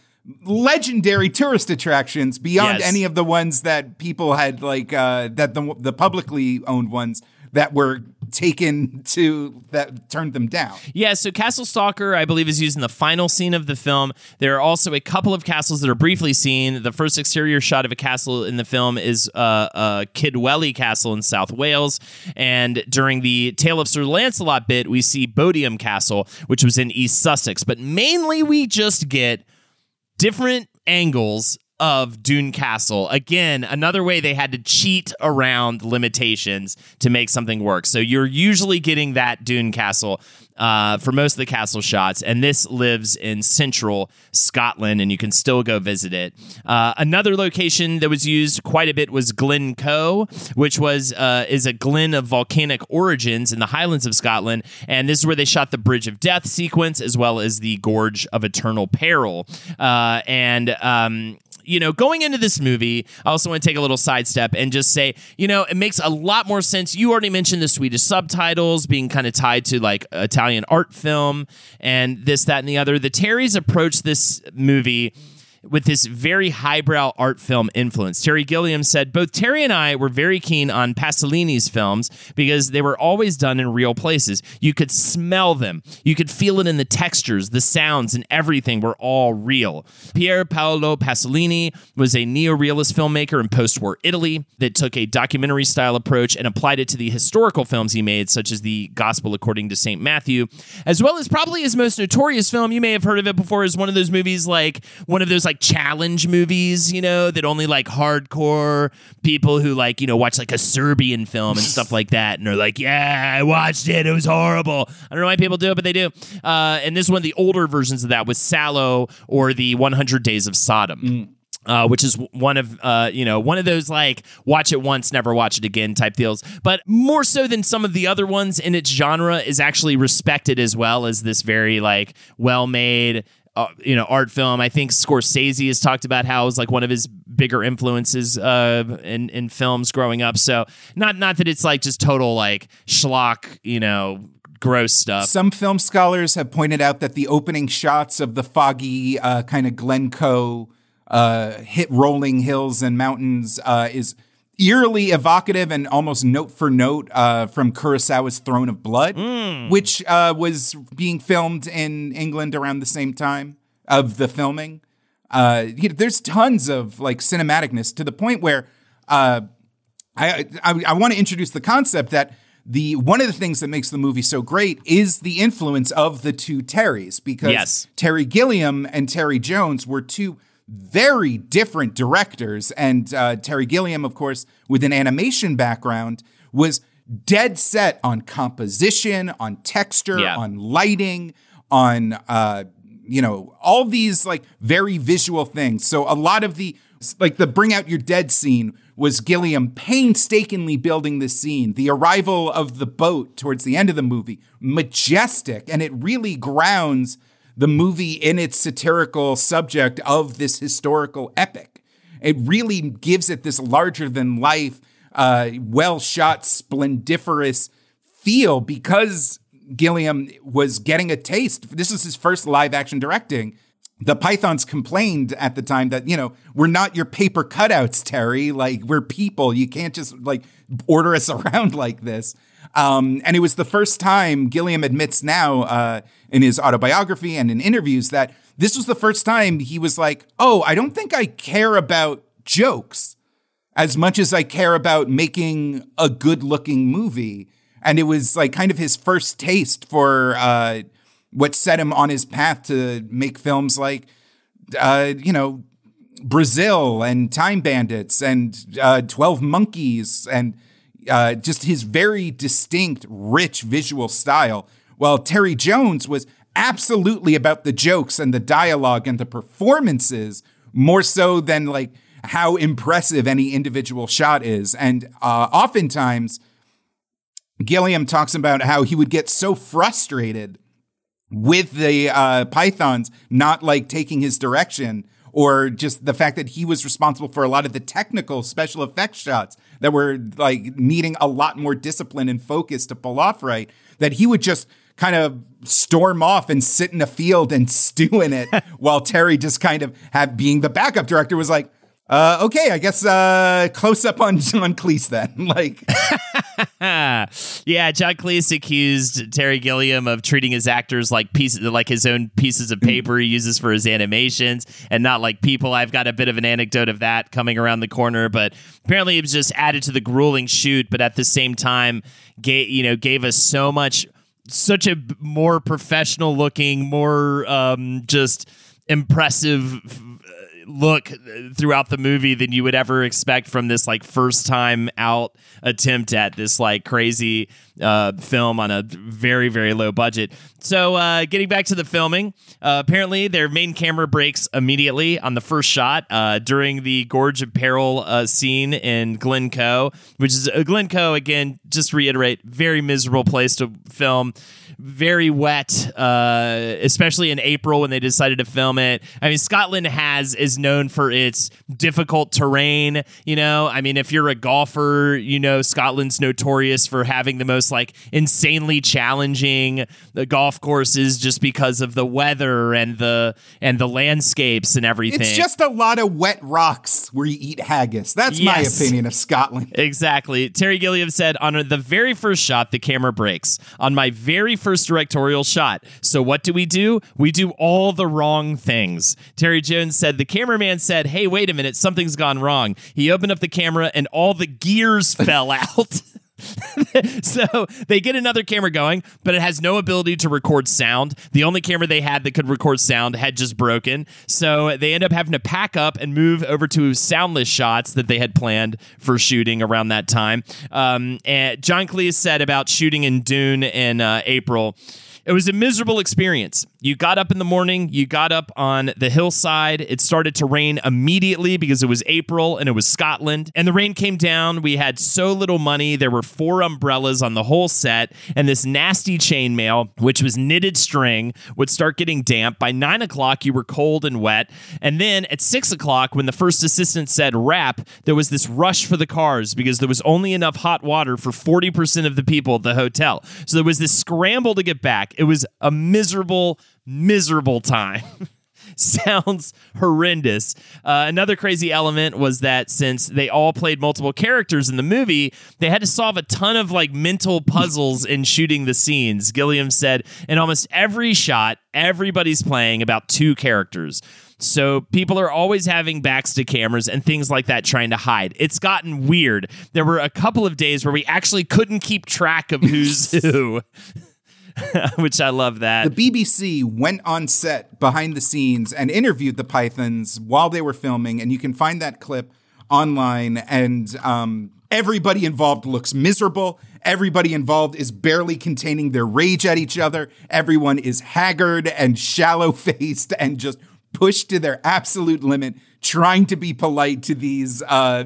legendary tourist attractions beyond Yes. any of the ones that people had like uh, that the the publicly owned ones that were taken to that turned them down. Yeah, so Castle Stalker, I believe, is used in the final scene of the film. There are also a couple of castles that are briefly seen. The first exterior shot of a castle in the film is uh, uh, Kidwelly Castle in South Wales. And during the Tale of Sir Lancelot bit, we see Bodiam Castle, which was in East Sussex. But mainly we just get different angles of Doune Castle. Again, another way they had to cheat around limitations to make something work. So you're usually getting that Doune Castle uh, for most of the castle shots, and this lives in central Scotland, and you can still go visit it. Uh, another location that was used quite a bit was Glencoe, which was uh, is a glen of volcanic origins in the Highlands of Scotland, and this is where they shot the Bridge of Death sequence as well as the Gorge of Eternal Peril, uh, and. Um, you know, going into this movie, I also want to take a little sidestep and just say, you know, it makes a lot more sense. You already mentioned the Swedish subtitles being kind of tied to like Italian art film and this, that, and the other. The Terrys approached this movie with this very highbrow art film influence. Terry Gilliam said both Terry and I were very keen on Pasolini's films because they were always done in real places. You could smell them, you could feel it in the textures, the sounds, and everything were all real. Pier Paolo Pasolini was a neo-realist filmmaker in post-war Italy that took a documentary style approach and applied it to the historical films he made, such as the Gospel According to St. Matthew, as well as probably his most notorious film. You may have heard of it before, is one of those movies like one of those like challenge movies, you know, that only like hardcore people who like, you know, watch like a Serbian film and stuff like that and are like, yeah, I watched it. It was horrible. I don't know why people do it, but they do. Uh, and this one the older versions of that with Salò or the 100 Days of Sodom. uh, which is one of uh, you know one of those like watch it once, never watch it again type deals. But more so than some of the other ones in its genre, is actually respected as well as this very like well made. Uh, you know, art film. I think Scorsese has talked about how it was like one of his bigger influences uh, in in films growing up. So not not that it's like just total like schlock, you know, gross stuff. Some film scholars have pointed out that the opening shots of the foggy uh, kind of Glencoe uh, hit rolling hills and mountains uh, is eerily evocative and almost note for note uh, from Kurosawa's Throne of Blood, which uh, was being filmed in England around the same time of the filming. Uh, you know, there's tons of like cinematicness to the point where uh, I I, I want to introduce the concept that the one of the things that makes the movie so great is the influence of the two Terrys because Yes. Terry Gilliam and Terry Jones were two very different directors. And uh, Terry Gilliam, of course, with an animation background, was dead set on composition, on texture, Yeah. on lighting, on uh, you know all these like very visual things. So a lot of the like the bring out your dead scene was Gilliam painstakingly building this scene. The arrival of the boat towards the end of the movie, majestic, and it really grounds the movie in its satirical subject of this historical epic. It really gives it this larger than life, uh, well shot, splendiferous feel because Gilliam was getting a taste. This is his first live action directing. The Pythons complained at the time that, you know, we're not your paper cutouts, Terry. Like, we're people. You can't just like order us around like this. Um, and it was the first time Gilliam admits now uh, in his autobiography and in interviews that this was the first time he was like, oh, I don't think I care about jokes as much as I care about making a good looking movie. And it was like kind of his first taste for uh, what set him on his path to make films like, uh, you know, Brazil and Time Bandits and uh, 12 Monkeys and uh, just his very distinct, rich visual style. While Terry Jones was absolutely about the jokes and the dialogue and the performances more so than like how impressive any individual shot is. And uh, oftentimes, Gilliam talks about how he would get so frustrated with the uh, pythons not like taking his direction or just the fact that he was responsible for a lot of the technical special effects shots that were like needing a lot more discipline and focus to pull off right that he would just kind of storm off and sit in a field and stew in it while Terry just kind of had being the backup director was like uh, okay, I guess uh, close up on on Cleese then. like, yeah, John Cleese accused Terry Gilliam of treating his actors like pieces, like his own pieces of paper he uses for his animations, and not like people. I've got a bit of an anecdote of that coming around the corner, but apparently it was just added to the grueling shoot. But at the same time, gave you know gave us so much, such a more professional looking, more um, just impressive look throughout the movie than you would ever expect from this like first time out attempt at this like crazy uh, film on a very very low budget. So uh, getting back to the filming, uh, apparently their main camera breaks immediately on the first shot uh, during the Gorge of Peril uh, scene in Glencoe, which is uh, Glencoe again. Just reiterate, very miserable place to film very wet, uh, especially in April when they decided to film it. I mean, Scotland has is known for its difficult terrain. You know, I mean, if you're a golfer, you know Scotland's notorious for having the most like insanely challenging uh, golf courses just because of the weather and the and the landscapes and everything. it's just a lot of wet rocks where you eat haggis. That's Yes. my opinion of Scotland. Exactly. Terry Gilliam said on the very first shot, the camera breaks. On my very first directorial shot. So what do we do? We do all the wrong things. Terry Jones said the cameraman said, Hey, wait a minute, something's gone wrong. He opened up the camera and all the gears fell out. so they get another camera going, but it has no ability to record sound. The only camera they had that could record sound had just broken. So they end up having to pack up and move over to soundless shots that they had planned for shooting around that time. Um, and John Cleese said about shooting in Doune in uh, April. It was a miserable experience. You got up in the morning, you got up on the hillside. It started to rain immediately because it was April and it was Scotland. And the rain came down. We had so little money. There were four umbrellas on the whole set, and this nasty chainmail, which was knitted string, would start getting damp. By nine o'clock, you were cold and wet. And then at six o'clock, when the first assistant said wrap, there was this rush for the cars because there was only enough hot water for 40% of the people at the hotel. So there was this scramble to get back. It was a miserable, miserable time. Sounds horrendous. Uh, another crazy element was that since they all played multiple characters in the movie, they had to solve a ton of like mental puzzles in shooting the scenes. Gilliam said in almost every shot, everybody's playing about two characters. So people are always having backs to cameras and things like that trying to hide. It's gotten weird. There were a couple of days where we actually couldn't keep track of who's who. Which I love that. The BBC went on set behind the scenes and interviewed the Pythons while they were filming, and you can find that clip online. And um, everybody involved looks miserable. Everybody involved is barely containing their rage at each other. Everyone is haggard and shallow faced and just pushed to their absolute limit, trying to be polite to these uh,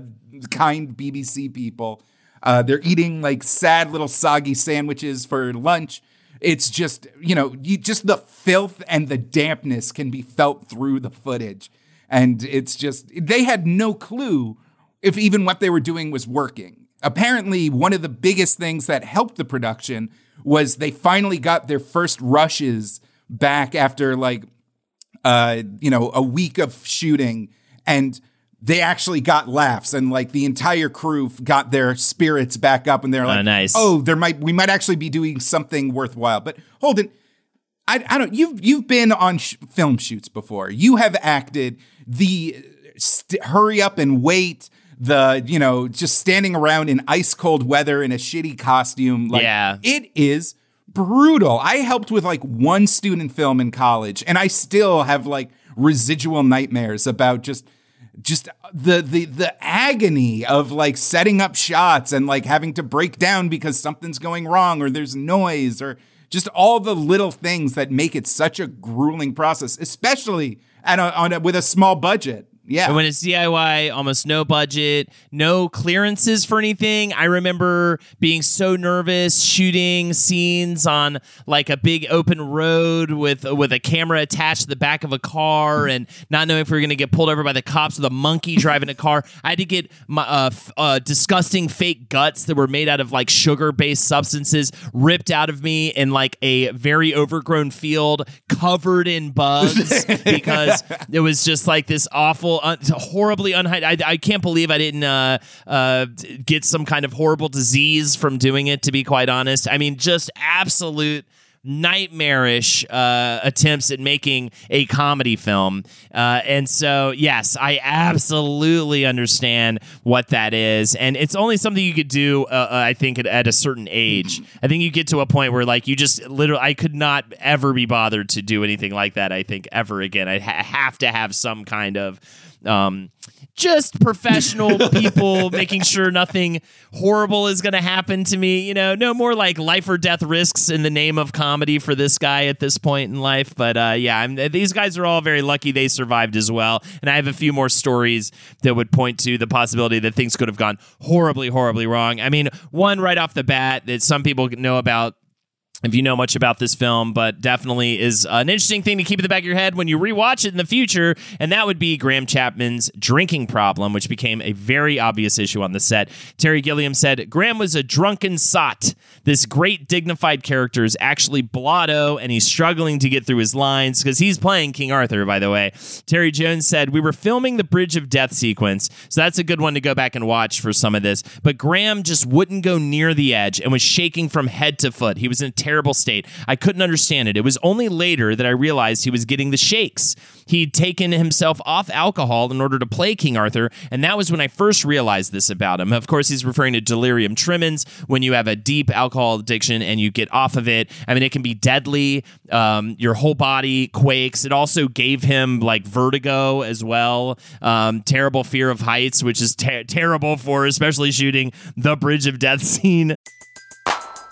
kind BBC people. Uh, they're eating like sad little soggy sandwiches for lunch. It's just, you know, you, just the filth and the dampness can be felt through the footage. And it's just, they had no clue if even what they were doing was working. Apparently, one of the biggest things that helped the production was they finally got their first rushes back after like uh, you know, a week of shooting and they actually got laughs and like the entire crew got their spirits back up and they're oh, like, Oh, nice. oh, there might, we might actually be doing something worthwhile. But Holden, I, I don't, you've, you've been on sh- film shoots before. You have acted the st- hurry up and wait, the, you know, just standing around in ice cold weather in a shitty costume. Like, Yeah. It is brutal. I helped with like one student film in college, and I still have like residual nightmares about just just uh, the the the agony of like setting up shots and like having to break down because something's going wrong or there's noise or just all the little things that make it such a grueling process, especially at a, on a, with a small budget. Yeah. And when it's DIY, almost no budget, no clearances for anything. I remember being so nervous shooting scenes on like a big open road with with a camera attached to the back of a car and not knowing if we were going to get pulled over by the cops with a monkey driving a car. I had to get my uh, f- uh, disgusting fake guts that were made out of like sugar based substances ripped out of me in like a very overgrown field covered in bugs because it was just like this awful, un- horribly unhygienic. I, I can't believe I didn't uh, uh, get some kind of horrible disease from doing it. To be quite honest, I mean, just absolute nightmarish uh, attempts at making a comedy film. Uh, and so, yes, I absolutely understand what that is. And it's only something you could do, uh, I think, at, at a certain age. I think you get to a point where, like, you just literally, I could not ever be bothered to do anything like that, I think, ever again. I ha- have to have some kind of. Um, just professional people making sure nothing horrible is going to happen to me. You know, no more like life or death risks in the name of comedy for this guy at this point in life. But uh, yeah, I'm, these guys are all very lucky they survived as well. And I have a few more stories that would point to the possibility that things could have gone horribly, horribly wrong. I mean, one right off the bat that some people know about if you know much about this film, but definitely is an interesting thing to keep in the back of your head when you rewatch it in the future. And that would be Graham Chapman's drinking problem, which became a very obvious issue on the set. Terry Gilliam said Graham was a drunken sot. This great dignified character is actually blotto, and he's struggling to get through his lines because he's playing King Arthur, by the way. Terry Jones said we were filming the Bridge of Death sequence, so that's a good one to go back and watch for some of this. But Graham just wouldn't go near the edge and was shaking from head to foot. He was in terrible state. I couldn't understand it. It was only later that I realized he was getting the shakes. He'd taken himself off alcohol in order to play King Arthur, and that was when I first realized this about him. Of course, he's referring to delirium tremens when you have a deep alcohol addiction and you get off of it. I mean, it can be deadly. Um, your whole body quakes. It also gave him like vertigo as well. Um, terrible fear of heights, which is ter- terrible for especially shooting the Bridge of Death scene.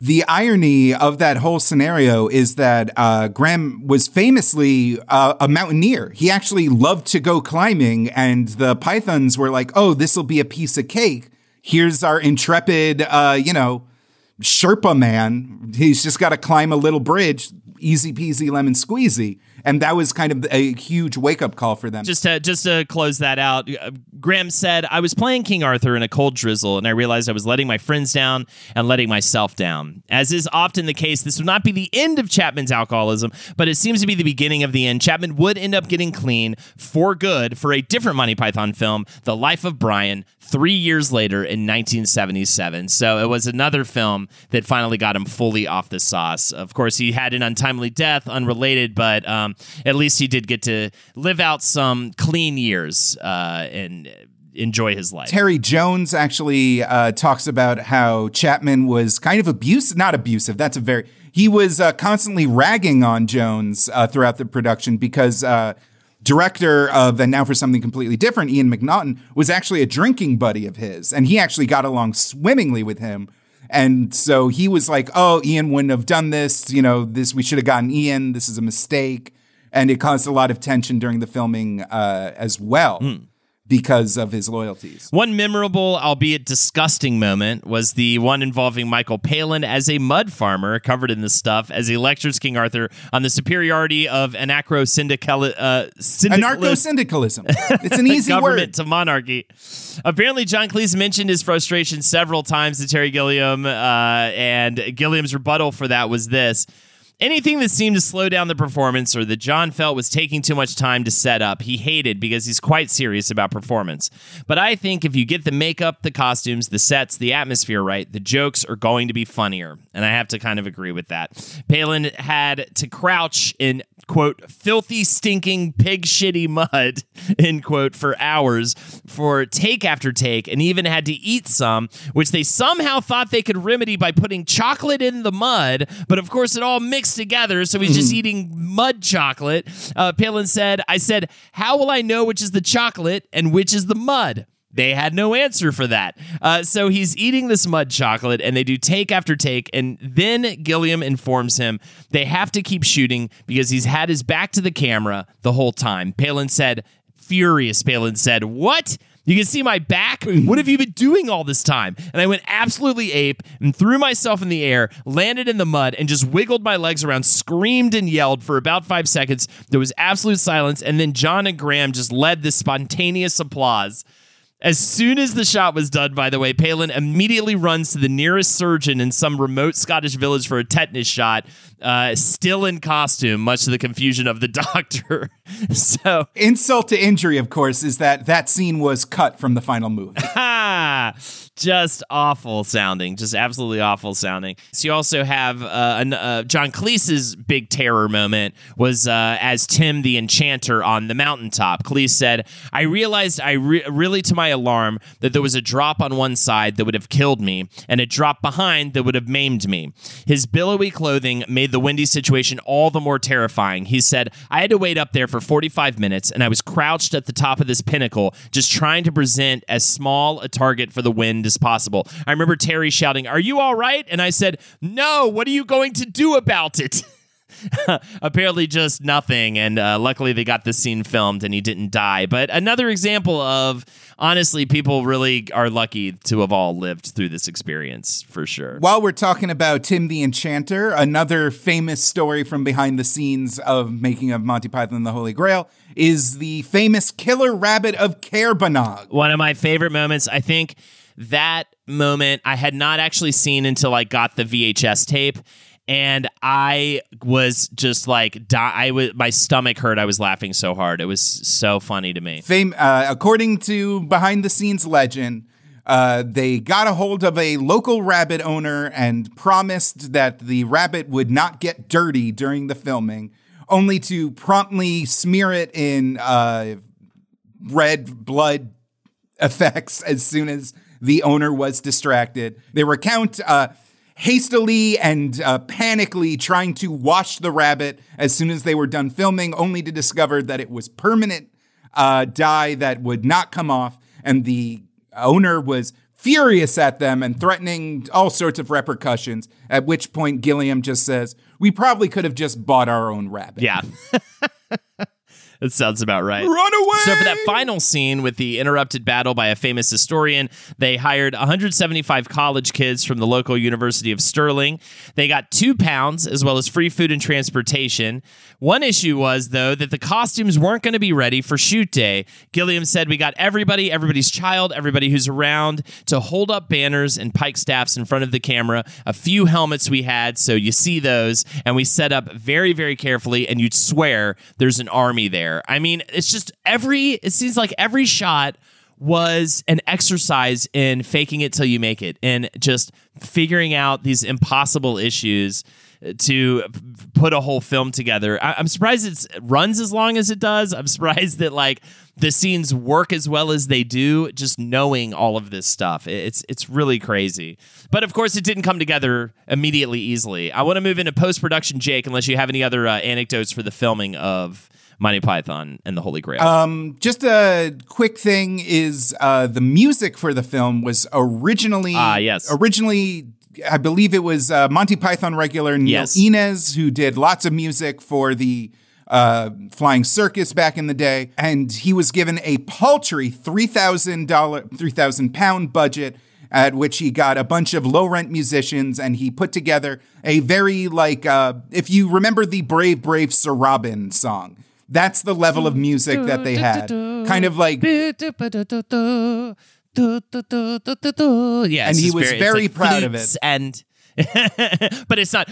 The irony of that whole scenario is that uh, Graham was famously uh, a mountaineer. He actually loved to go climbing, and the Pythons were like, "Oh, this will be a piece of cake. Here's our intrepid, uh, you know, Sherpa man. He's just got to climb a little bridge, easy peasy lemon squeezy." And that was kind of a huge wake up call for them. Just to just to close that out, uh, Graham said, "I was playing King Arthur in a cold drizzle, and I realized I was letting my friends down and letting myself down. As is often the case, this would not be the end of Chapman's alcoholism, but it seems to be the beginning of the end. Chapman would end up getting clean for good for a different Monty Python film, The Life of Brian." Three years later in 1977. So it was another film that finally got him fully off the sauce. Of course, he had an untimely death, unrelated, but um, at least he did get to live out some clean years uh, and enjoy his life. Terry Jones actually uh, talks about how Chapman was kind of abusive, not abusive. That's a very, he was uh, constantly ragging on Jones uh, throughout the production because uh, director of And Now for Something Completely Different, Ian MacNaughton, was actually a drinking buddy of his. And he actually got along swimmingly with him. And so he was like, oh, Ian wouldn't have done this. You know, this, we should have gotten Ian. This is a mistake. And it caused a lot of tension during the filming uh, as well. Because of his loyalties. One memorable, albeit disgusting moment was the one involving Michael Palin as a mud farmer covered in the stuff as he lectures King Arthur on the superiority of anarcho syndical uh, Anarcho syndicalism. It's an easy government word. to monarchy. Apparently, John Cleese mentioned his frustration several times to Terry Gilliam, uh, and Gilliam's rebuttal for that was this. Anything that seemed to slow down the performance or that John felt was taking too much time to set up, he hated because he's quite serious about performance. But I think if you get the makeup, the costumes, the sets, the atmosphere right, the jokes are going to be funnier. And I have to kind of agree with that. Palin had to crouch in quote filthy stinking pig shitty mud end quote for hours for take after take and even had to eat some which they somehow thought they could remedy by putting chocolate in the mud but of course it all mixed together so he's just eating mud chocolate. Uh, palin said i said how will i know which is the chocolate and which is the mud they had no answer for that. Uh, so he's eating this mud chocolate, and they do take after take. And then Gilliam informs him they have to keep shooting because he's had his back to the camera the whole time. Palin said, furious, Palin said, What? You can see my back? What have you been doing all this time? And I went absolutely ape and threw myself in the air, landed in the mud, and just wiggled my legs around, screamed and yelled for about five seconds. There was absolute silence. And then John and Graham just led this spontaneous applause. As soon as the shot was done, by the way, Palin immediately runs to the nearest surgeon in some remote Scottish village for a tetanus shot, uh, still in costume, much to the confusion of the doctor. so, Insult to injury, of course, is that that scene was cut from the final movie. Just awful sounding, just absolutely awful sounding. So you also have uh, an, uh, John Cleese's big terror moment was uh, as Tim the Enchanter on the mountaintop. Cleese said, "I realized I re- really, to my alarm, that there was a drop on one side that would have killed me, and a drop behind that would have maimed me. His billowy clothing made the windy situation all the more terrifying. He said, I had to wait up there for 45 minutes, and I was crouched at the top of this pinnacle, just trying to present as small a target for the wind as possible. I remember Terry shouting, Are you all right? And I said, No, what are you going to do about it? apparently just nothing and uh, luckily they got the scene filmed and he didn't die but another example of honestly people really are lucky to have all lived through this experience for sure While we're talking about Tim the Enchanter, another famous story from behind the scenes of making of Monty Python and the Holy Grail is the famous killer rabbit of Caerbannog. one of my favorite moments i think that moment i had not actually seen until i got the vhs tape and i was just like di- i was my stomach hurt. I was laughing so hard. It was so funny to me. Fame, uh, according to behind the scenes legend, Uh, they got a hold of a local rabbit owner and promised that the rabbit would not get dirty during the filming, only to promptly smear it in uh, red blood effects as soon as the owner was distracted. They recount uh, hastily and uh, panically trying to wash the rabbit as soon as they were done filming, only to discover that it was permanent uh, dye that would not come off. And the owner was furious at them and threatening all sorts of repercussions. At which point, Gilliam just says, We probably could have just bought our own rabbit. Yeah. That sounds about right. Run away! So for that final scene with the interrupted battle by a famous historian, they hired 175 college kids from the local University of Stirling. They got two pounds as well as free food and transportation. One issue was though that the costumes weren't going to be ready for shoot day. Gilliam said we got everybody, everybody's child, everybody who's around to hold up banners and pike staffs in front of the camera. A few helmets we had, so you see those, and we set up very, very carefully, and you'd swear there's an army there. I mean, it's just every, it seems like every shot was an exercise in faking it till you make it and just figuring out these impossible issues to put a whole film together. I- am surprised it runs as long as it does. I'm surprised that like the scenes work as well as they do. Just knowing all of this stuff, it's it's really crazy. But of course, it didn't come together immediately easily. I want to move into post production, Jake. Unless you have any other uh, anecdotes for the filming of Monty Python and the Holy Grail. Um, just a quick thing is uh, the music for the film was originally Ah, yes. originally I believe it was uh, Monty Python regular Neil Yes. Innes who did lots of music for the uh, Flying Circus back in the day, and he was given a paltry three thousand dollar three thousand pound budget. At which he got a bunch of low rent musicians, and he put together a very like uh, if you remember the Brave Brave Sir Robin song, that's the level of music that they had. Kind of like yeah, and he was very, like proud of it. And but it's not.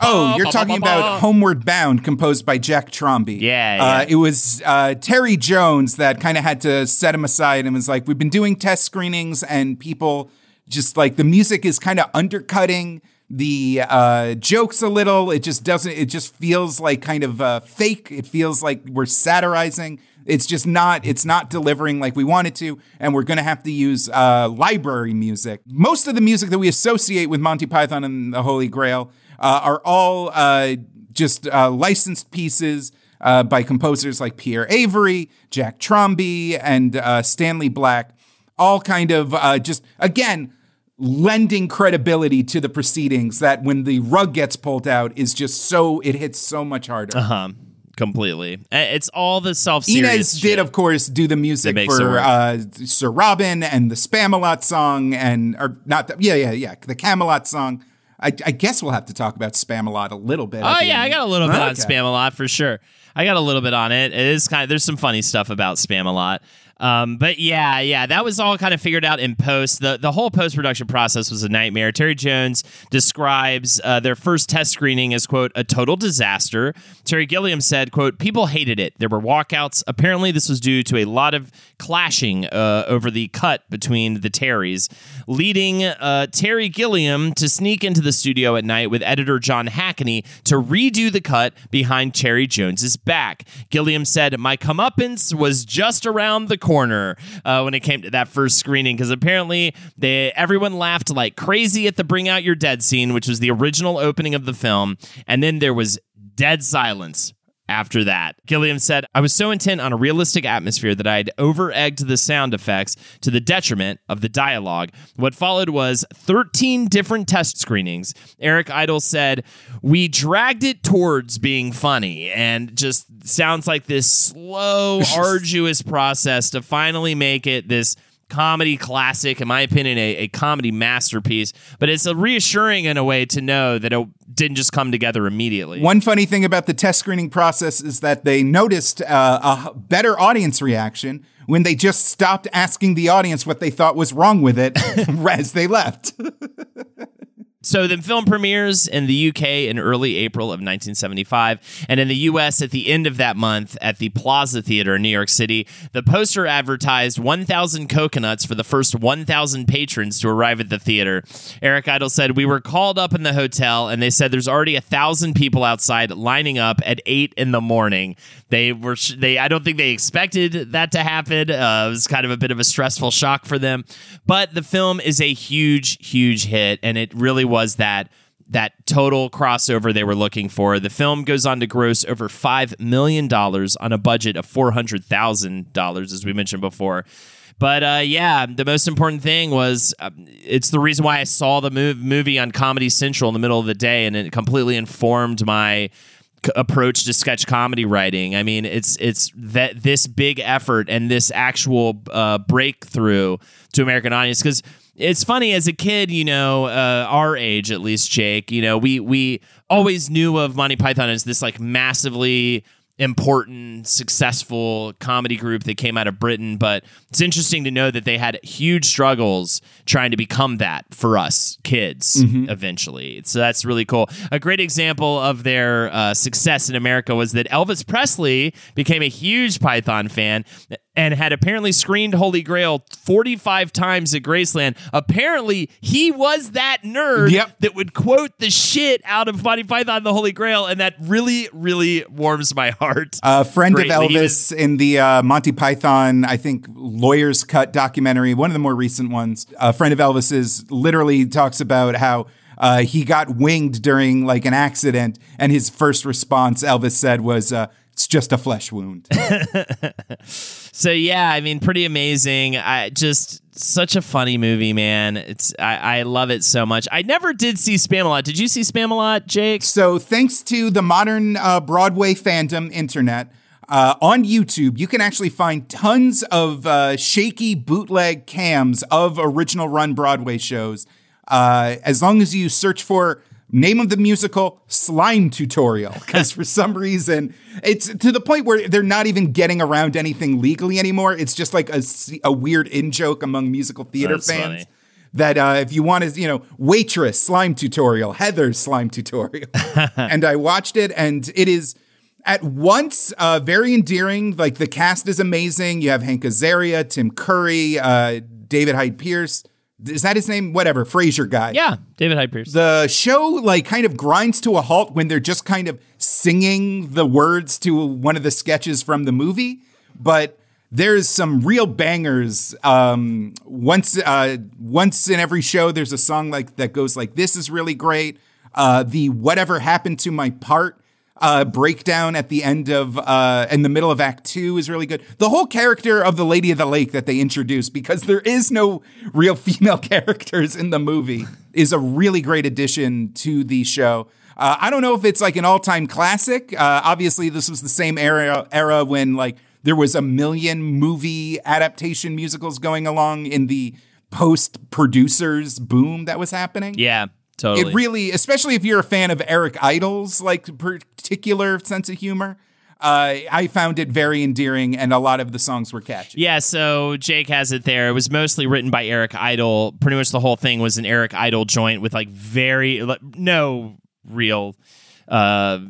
Oh, you're talking about Homeward Bound, composed by Jack Trombey. Yeah, yeah. Uh, it was uh, Terry Jones that kind of had to set him aside and was like, "We've been doing test screenings, and people just like the music is kind of undercutting." The uh, jokes a little. It just doesn't. It just feels like kind of uh, fake. It feels like we're satirizing." It's just not. It's not delivering like we wanted to, and we're going to have to use uh, library music. Most of the music that we associate with Monty Python and the Holy Grail uh, are all uh, just uh, licensed pieces by composers like Pierre Arvay, Jack Trombey, and Stanley Black. All kind of just again lending credibility to the proceedings. That when the rug gets pulled out, is just so it hits so much harder. Uh-huh. Completely. It's all the self Innes did, of course, do the music for uh, Sir Robin and the Spamalot song, and or not, the, yeah, yeah, yeah, the Camelot song. I, I guess we'll have to talk about Spamalot a little bit. Oh yeah, I got a little bit on Okay. Spam a lot for sure. I got a little bit on it. It is kind of there's some funny stuff about Spam a lot. Um, but yeah, yeah, that was all kind of figured out in post. The the whole post production process was a nightmare. Terry Jones describes uh, their first test screening as quote a total disaster. Terry Gilliam said quote people hated it. There were walkouts. Apparently, this was due to a lot of clashing uh, over the cut between the Terrys, leading uh, Terry Gilliam to sneak into the studio at night with editor John Hackney to redo the cut behind Terry Jones's back. Gilliam said, "My comeuppance was just around the corner uh, when it came to that first screening because apparently they everyone laughed like crazy at the Bring Out Your Dead scene, which was the original opening of the film, and then there was dead silence." After that, Gilliam said, I was so intent on a realistic atmosphere that I'd over egged the sound effects to the detriment of the dialogue. What followed was 13 different test screenings. Eric Idle said, We dragged it towards being funny and just sounds like this slow, arduous process to finally make it this comedy classic, in my opinion, a, a comedy masterpiece. But it's a reassuring in a way to know that it didn't just come together immediately. One funny thing about the test screening process is that they noticed uh, a better audience reaction when they just stopped asking the audience what they thought was wrong with it as they left. So the film premieres in the UK in early April of 1975, and in the US at the end of that month at the Plaza Theater in New York City. The poster advertised 1,000 coconuts for the first 1,000 patrons to arrive at the theater. Eric Idle said, We were called up in the hotel, and they said there's already a thousand people outside lining up at eight in the morning. They were, they, I don't think they expected that to happen. Uh, it was kind of a bit of a stressful shock for them, but the film is a huge, huge hit, and it really was that that total crossover they were looking for. The film goes on to gross over $5 million on a budget of $400,000, as we mentioned before. But uh, yeah, the most important thing was uh, it's the reason why I saw the mov- movie on Comedy Central in the middle of the day, and it completely informed my c- approach to sketch comedy writing. I mean, it's it's that this big effort and this actual uh, breakthrough to American audience because it's funny as a kid, you know, uh, our age at least, Jake. You know, we we always knew of Monty Python as this like massively important, successful comedy group that came out of Britain. But it's interesting to know that they had huge struggles trying to become that for us kids eventually. So that's really cool. A great example of their uh, success in America was that Elvis Presley became a huge Python fan and had apparently screened Holy Grail 45 times at Graceland. Apparently, he was that nerd Yep. that would quote the shit out of Monty Python the Holy Grail, and that really, really warms my heart. A friend Greatly. of Elvis in the uh, Monty Python, I think, Lawyer's Cut documentary, one of the more recent ones. A friend of Elvis's literally talks about how uh, he got winged during like an accident, and his first response, Elvis said, was, uh, "It's just a flesh wound." So yeah, I mean, pretty amazing. I just such a funny movie, man. It's I, I love it so much. I never did see Spamalot. Did you see Spamalot, Jake? So, thanks to the modern uh, Broadway fandom internet, uh, on YouTube, you can actually find tons of uh, shaky bootleg cams of original run Broadway shows. Uh, as long as you search for name of the musical slime tutorial, because for some reason it's to the point where they're not even getting around anything legally anymore. It's just like a, a weird in joke among musical theater That's fans funny. that uh, if you want to, you know, waitress slime tutorial, Heather's slime tutorial, and I watched it, and it is at once uh, very endearing. Like the cast is amazing. You have Hank Azaria, Tim Curry, uh, David Hyde Pierce. Is that his name? Whatever, Frasier guy. Yeah, David Hyde Pierce. The show like kind of grinds to a halt when they're just kind of singing the words to one of the sketches from the movie, but there's some real bangers. Um, once uh, once in every show, there's a song like that goes like this is really great. Uh, the whatever happened to my part uh, breakdown at the end of uh, in the middle of Act Two is really good. The whole character of the Lady of the Lake that they introduce, because there is no real female characters in the movie, is a really great addition to the show. Uh, I don't know if it's like an all-time classic. Uh, obviously, this was the same era era when like there was a million movie adaptation musicals going along in the post producers boom that was happening. Yeah, totally. It really, especially if you're a fan of Eric Idle's like particular sense of humor, uh, I found it very endearing, and a lot of the songs were catchy. Yeah, so Jake has it there. It was mostly written by Eric Idle. Pretty much the whole thing was an Eric Idle joint with like very like, no real uh,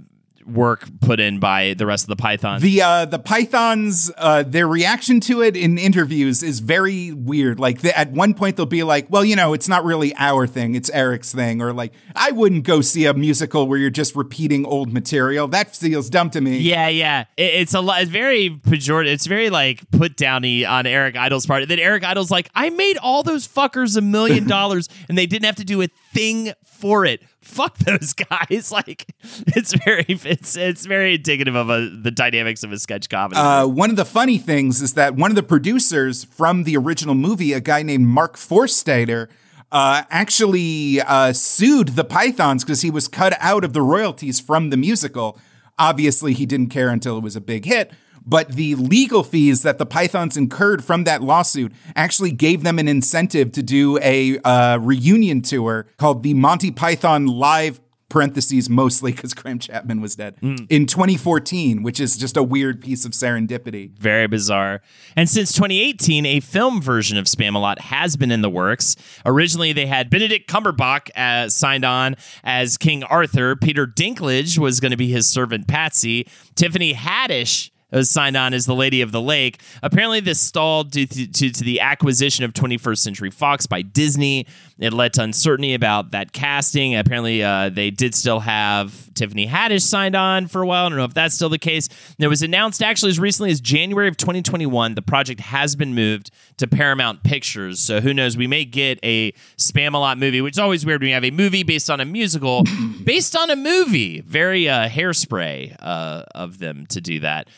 work put in by the rest of the Pythons. The uh, the Pythons, uh, their reaction to it in interviews is very weird. Like the, at one point they'll be like, "Well, you know, it's not really our thing; it's Eric's thing," or like, "I wouldn't go see a musical where you're just repeating old material. That feels dumb to me." Yeah, yeah. It, it's a lot. It's very pejorative. It's very like put downy on Eric Idle's part. Then Eric Idle's like, I made all those fuckers a million dollars, and they didn't have to do a thing for it. Fuck those guys. Like, it's very, it's it's very indicative of a, the dynamics of a sketch comedy. Uh, one of the funny things is that one of the producers from the original movie, a guy named Mark Forstater, uh, actually uh, sued the Pythons because he was cut out of the royalties from the musical. Obviously, he didn't care until it was a big hit. But the legal fees that the Pythons incurred from that lawsuit actually gave them an incentive to do a uh, reunion tour called the Monty Python Live parentheses mostly because Graham Chapman was dead in 2014, which is just a weird piece of serendipity. Very bizarre. And since 2018, a film version of Spamalot has been in the works. Originally, they had Benedict Cumberbatch uh, signed on as King Arthur. Peter Dinklage was going to be his servant Patsy. Tiffany Haddish was signed on as the Lady of the Lake. Apparently, this stalled due to, to, to the acquisition of 21st Century Fox by Disney. It led to uncertainty about that casting. Apparently, uh, they did still have Tiffany Haddish signed on for a while. I don't know if that's still the case. And it was announced actually as recently as January of 2021. The project has been moved to Paramount Pictures. So who knows? We may get a Spam a Lot movie, which is always weird when you have a movie based on a musical, based on a movie. Very uh, hairspray uh, of them to do that.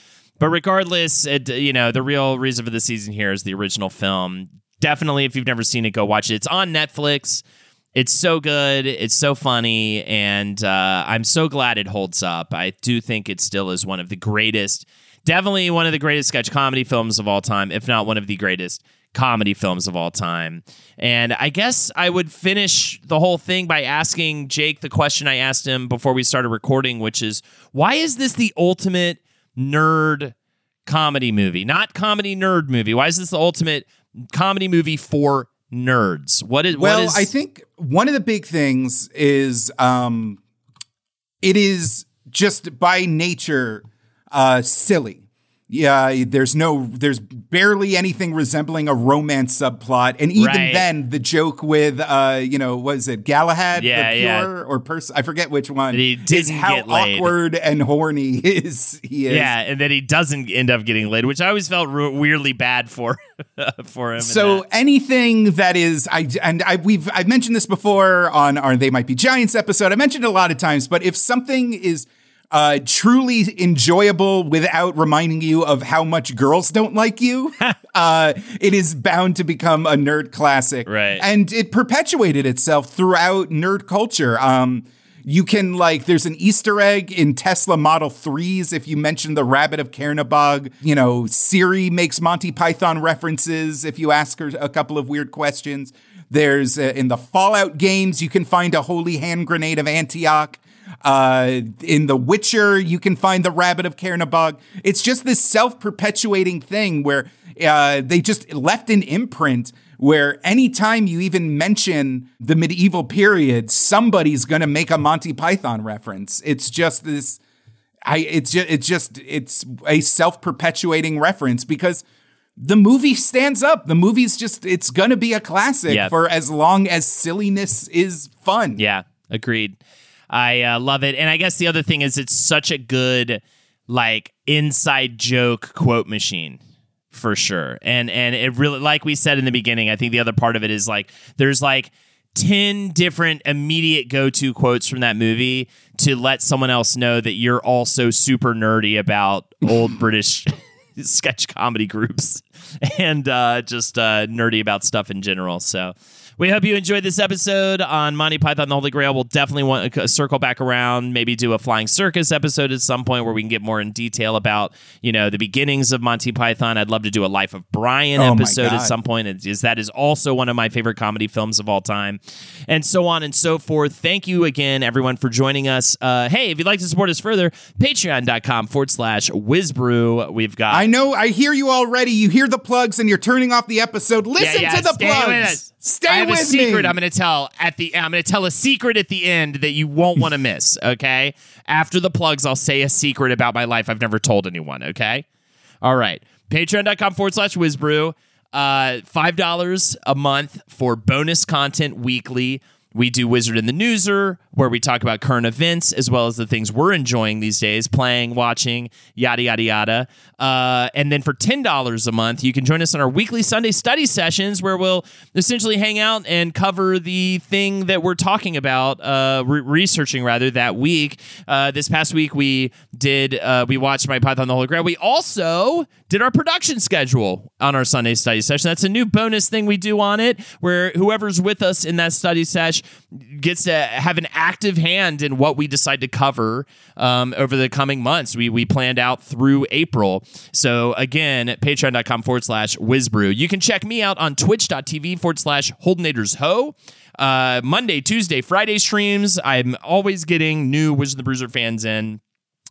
But regardless, it, you know, the real reason for the season here is the original film. Definitely, if you've never seen it, go watch it. It's on Netflix. It's so good. It's so funny. And uh, I'm so glad it holds up. I do think it still is one of the greatest, definitely one of the greatest sketch comedy films of all time, if not one of the greatest comedy films of all time. And I guess I would finish the whole thing by asking Jake the question I asked him before we started recording, which is why is this the ultimate nerd comedy movie, not comedy nerd movie. Why is this the ultimate comedy movie for nerds? What is well? what is, I think one of the big things is um, it is just by nature uh, silly. Yeah, there's no, there's barely anything resembling a romance subplot, and even Right. then, the joke with, uh, you know, was it Galahad, Yeah, the yeah. or person? I forget which one. He is how awkward and horny is he is. yeah, and then he doesn't end up getting laid, which I always felt re- weirdly bad for for him. So that. anything that is, I and I we've I've mentioned this before on our They Might Be Giants episode. I mentioned it a lot of times, but if something is uh, truly enjoyable without reminding you of how much girls don't like you, uh, it is bound to become a nerd classic. Right. And it perpetuated itself throughout nerd culture. Um, you can like, there's an Easter egg in Tesla Model 3s if you mention the Rabbit of Caerbannog. You know, Siri makes Monty Python references if you ask her a couple of weird questions. There's uh, in the Fallout games, you can find a holy hand grenade of Antioch. Uh, in The Witcher, you can find the Rabbit of Caerbannog. It's just this self perpetuating thing where uh, they just left an imprint where anytime you even mention the medieval period, somebody's going to make a Monty Python reference. It's just this. I it's just it's just it's a self-perpetuating reference because the movie stands up. The movie's just it's going to be a classic for as long as silliness is fun. Yeah, agreed. I uh, love it, and I guess the other thing is it's such a good like inside joke quote machine for sure. And and it really like we said in the beginning, I think the other part of it is like there's like 10 different immediate go-to quotes from that movie to let someone else know that you're also super nerdy about old British sketch comedy groups and uh, just uh, nerdy about stuff in general. So we hope you enjoyed this episode on Monty Python the Holy Grail. We'll definitely want to circle back around, maybe do a flying circus episode at some point where we can get more in detail about, you know, the beginnings of Monty Python. I'd love to do a Life of Brian Oh episode at some point. It is that is also one of my favorite comedy films of all time, and so on and so forth. Thank you again, everyone, for joining us. Uh, hey, if you'd like to support us further, patreon.com forward slash WizBru. We've got I know. I hear you already. You hear the plugs, and you're turning off the episode. Listen Yeah, yeah, to the plugs. Stay I have with a secret me. I'm going to tell at the. I'm going to tell a secret at the end that you won't want to miss. Okay, after the plugs, I'll say a secret about my life I've never told anyone. Okay, all right. Patreon.com forward slash WizBru. Uh, five dollars a month for bonus content weekly. We do Wizard in the Newser, where we talk about current events as well as the things we're enjoying these days, playing, watching, yada, yada, yada. Uh, and then for $10 a month, you can join us on our weekly Sunday study sessions, where we'll essentially hang out and cover the thing that we're talking about, uh, re- researching rather, that week. Uh, this past week, we did, uh, we watched My Python the Holy Grail. We also did our production schedule on our Sunday study session. That's a new bonus thing we do on it, where whoever's with us in that study sesh gets to have an active hand in what we decide to cover um, over the coming months. We we planned out through April. So again, patreon.com forward slash WizBru. You can check me out on twitch.tv forward slash holdenators ho. Uh, Monday, Tuesday, Friday streams. I'm always getting new Wizard the Bruiser fans in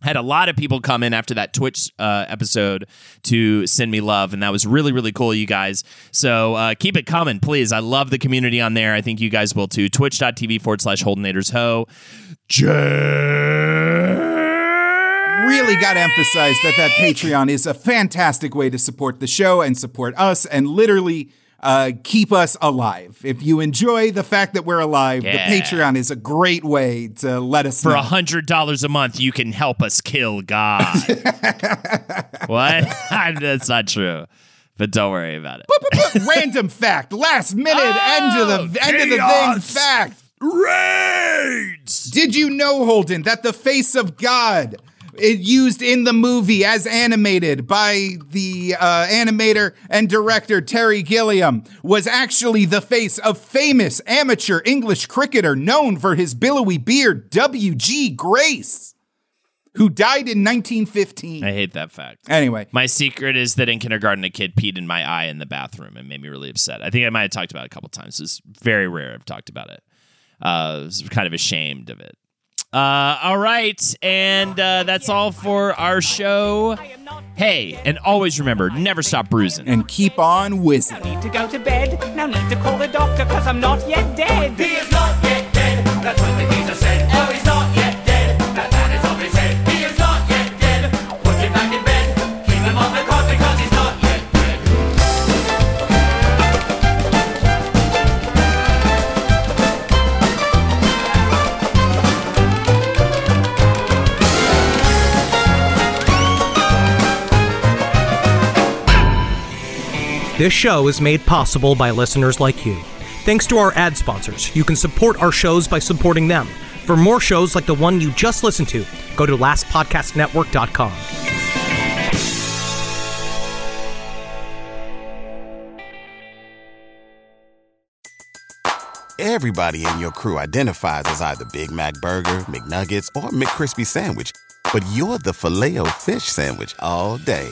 had a lot of people come in after that Twitch uh, episode to send me love, and that was really, really cool, you guys. So uh, keep it coming, please. I love the community on there. I think you guys will too. Twitch.tv forward slash Holdenators Ho. Really got to emphasize that that Patreon is a fantastic way to support the show and support us and literally uh, keep us alive. If you enjoy the fact that we're alive, Yeah. the Patreon is a great way to let us For know. a hundred dollars a month, you can help us kill God. what? That's not true. But don't worry about it. Random fact, last minute, end of the end of the thing Oh, fact. Raids! Did you know, Holden, that the face of God it used in the movie as animated by the uh, animator and director Terry Gilliam was actually the face of famous amateur English cricketer known for his billowy beard, W.G. Grace, who died in 1915. I hate that fact. Anyway, My secret is that in kindergarten, a kid peed in my eye in the bathroom and made me really upset. I think I might have talked about it a couple times. It's very rare I've talked about it. Uh, I was kind of ashamed of it. Uh, all right, and uh, that's all for our show. Hey, and always remember, never stop bruising. and keep on whizzing. Need to go to bed. No need to call the doctor, cause I'm not yet dead. He is not yet dead. That's what the geezer said. This show is made possible by listeners like you. Thanks to our ad sponsors, you can support our shows by supporting them. For more shows like the one you just listened to, go to lastpodcastnetwork.com. Everybody in your crew identifies as either Big Mac Burger, McNuggets, or McCrispy Sandwich. But you're the Filet-O-Fish Sandwich all day.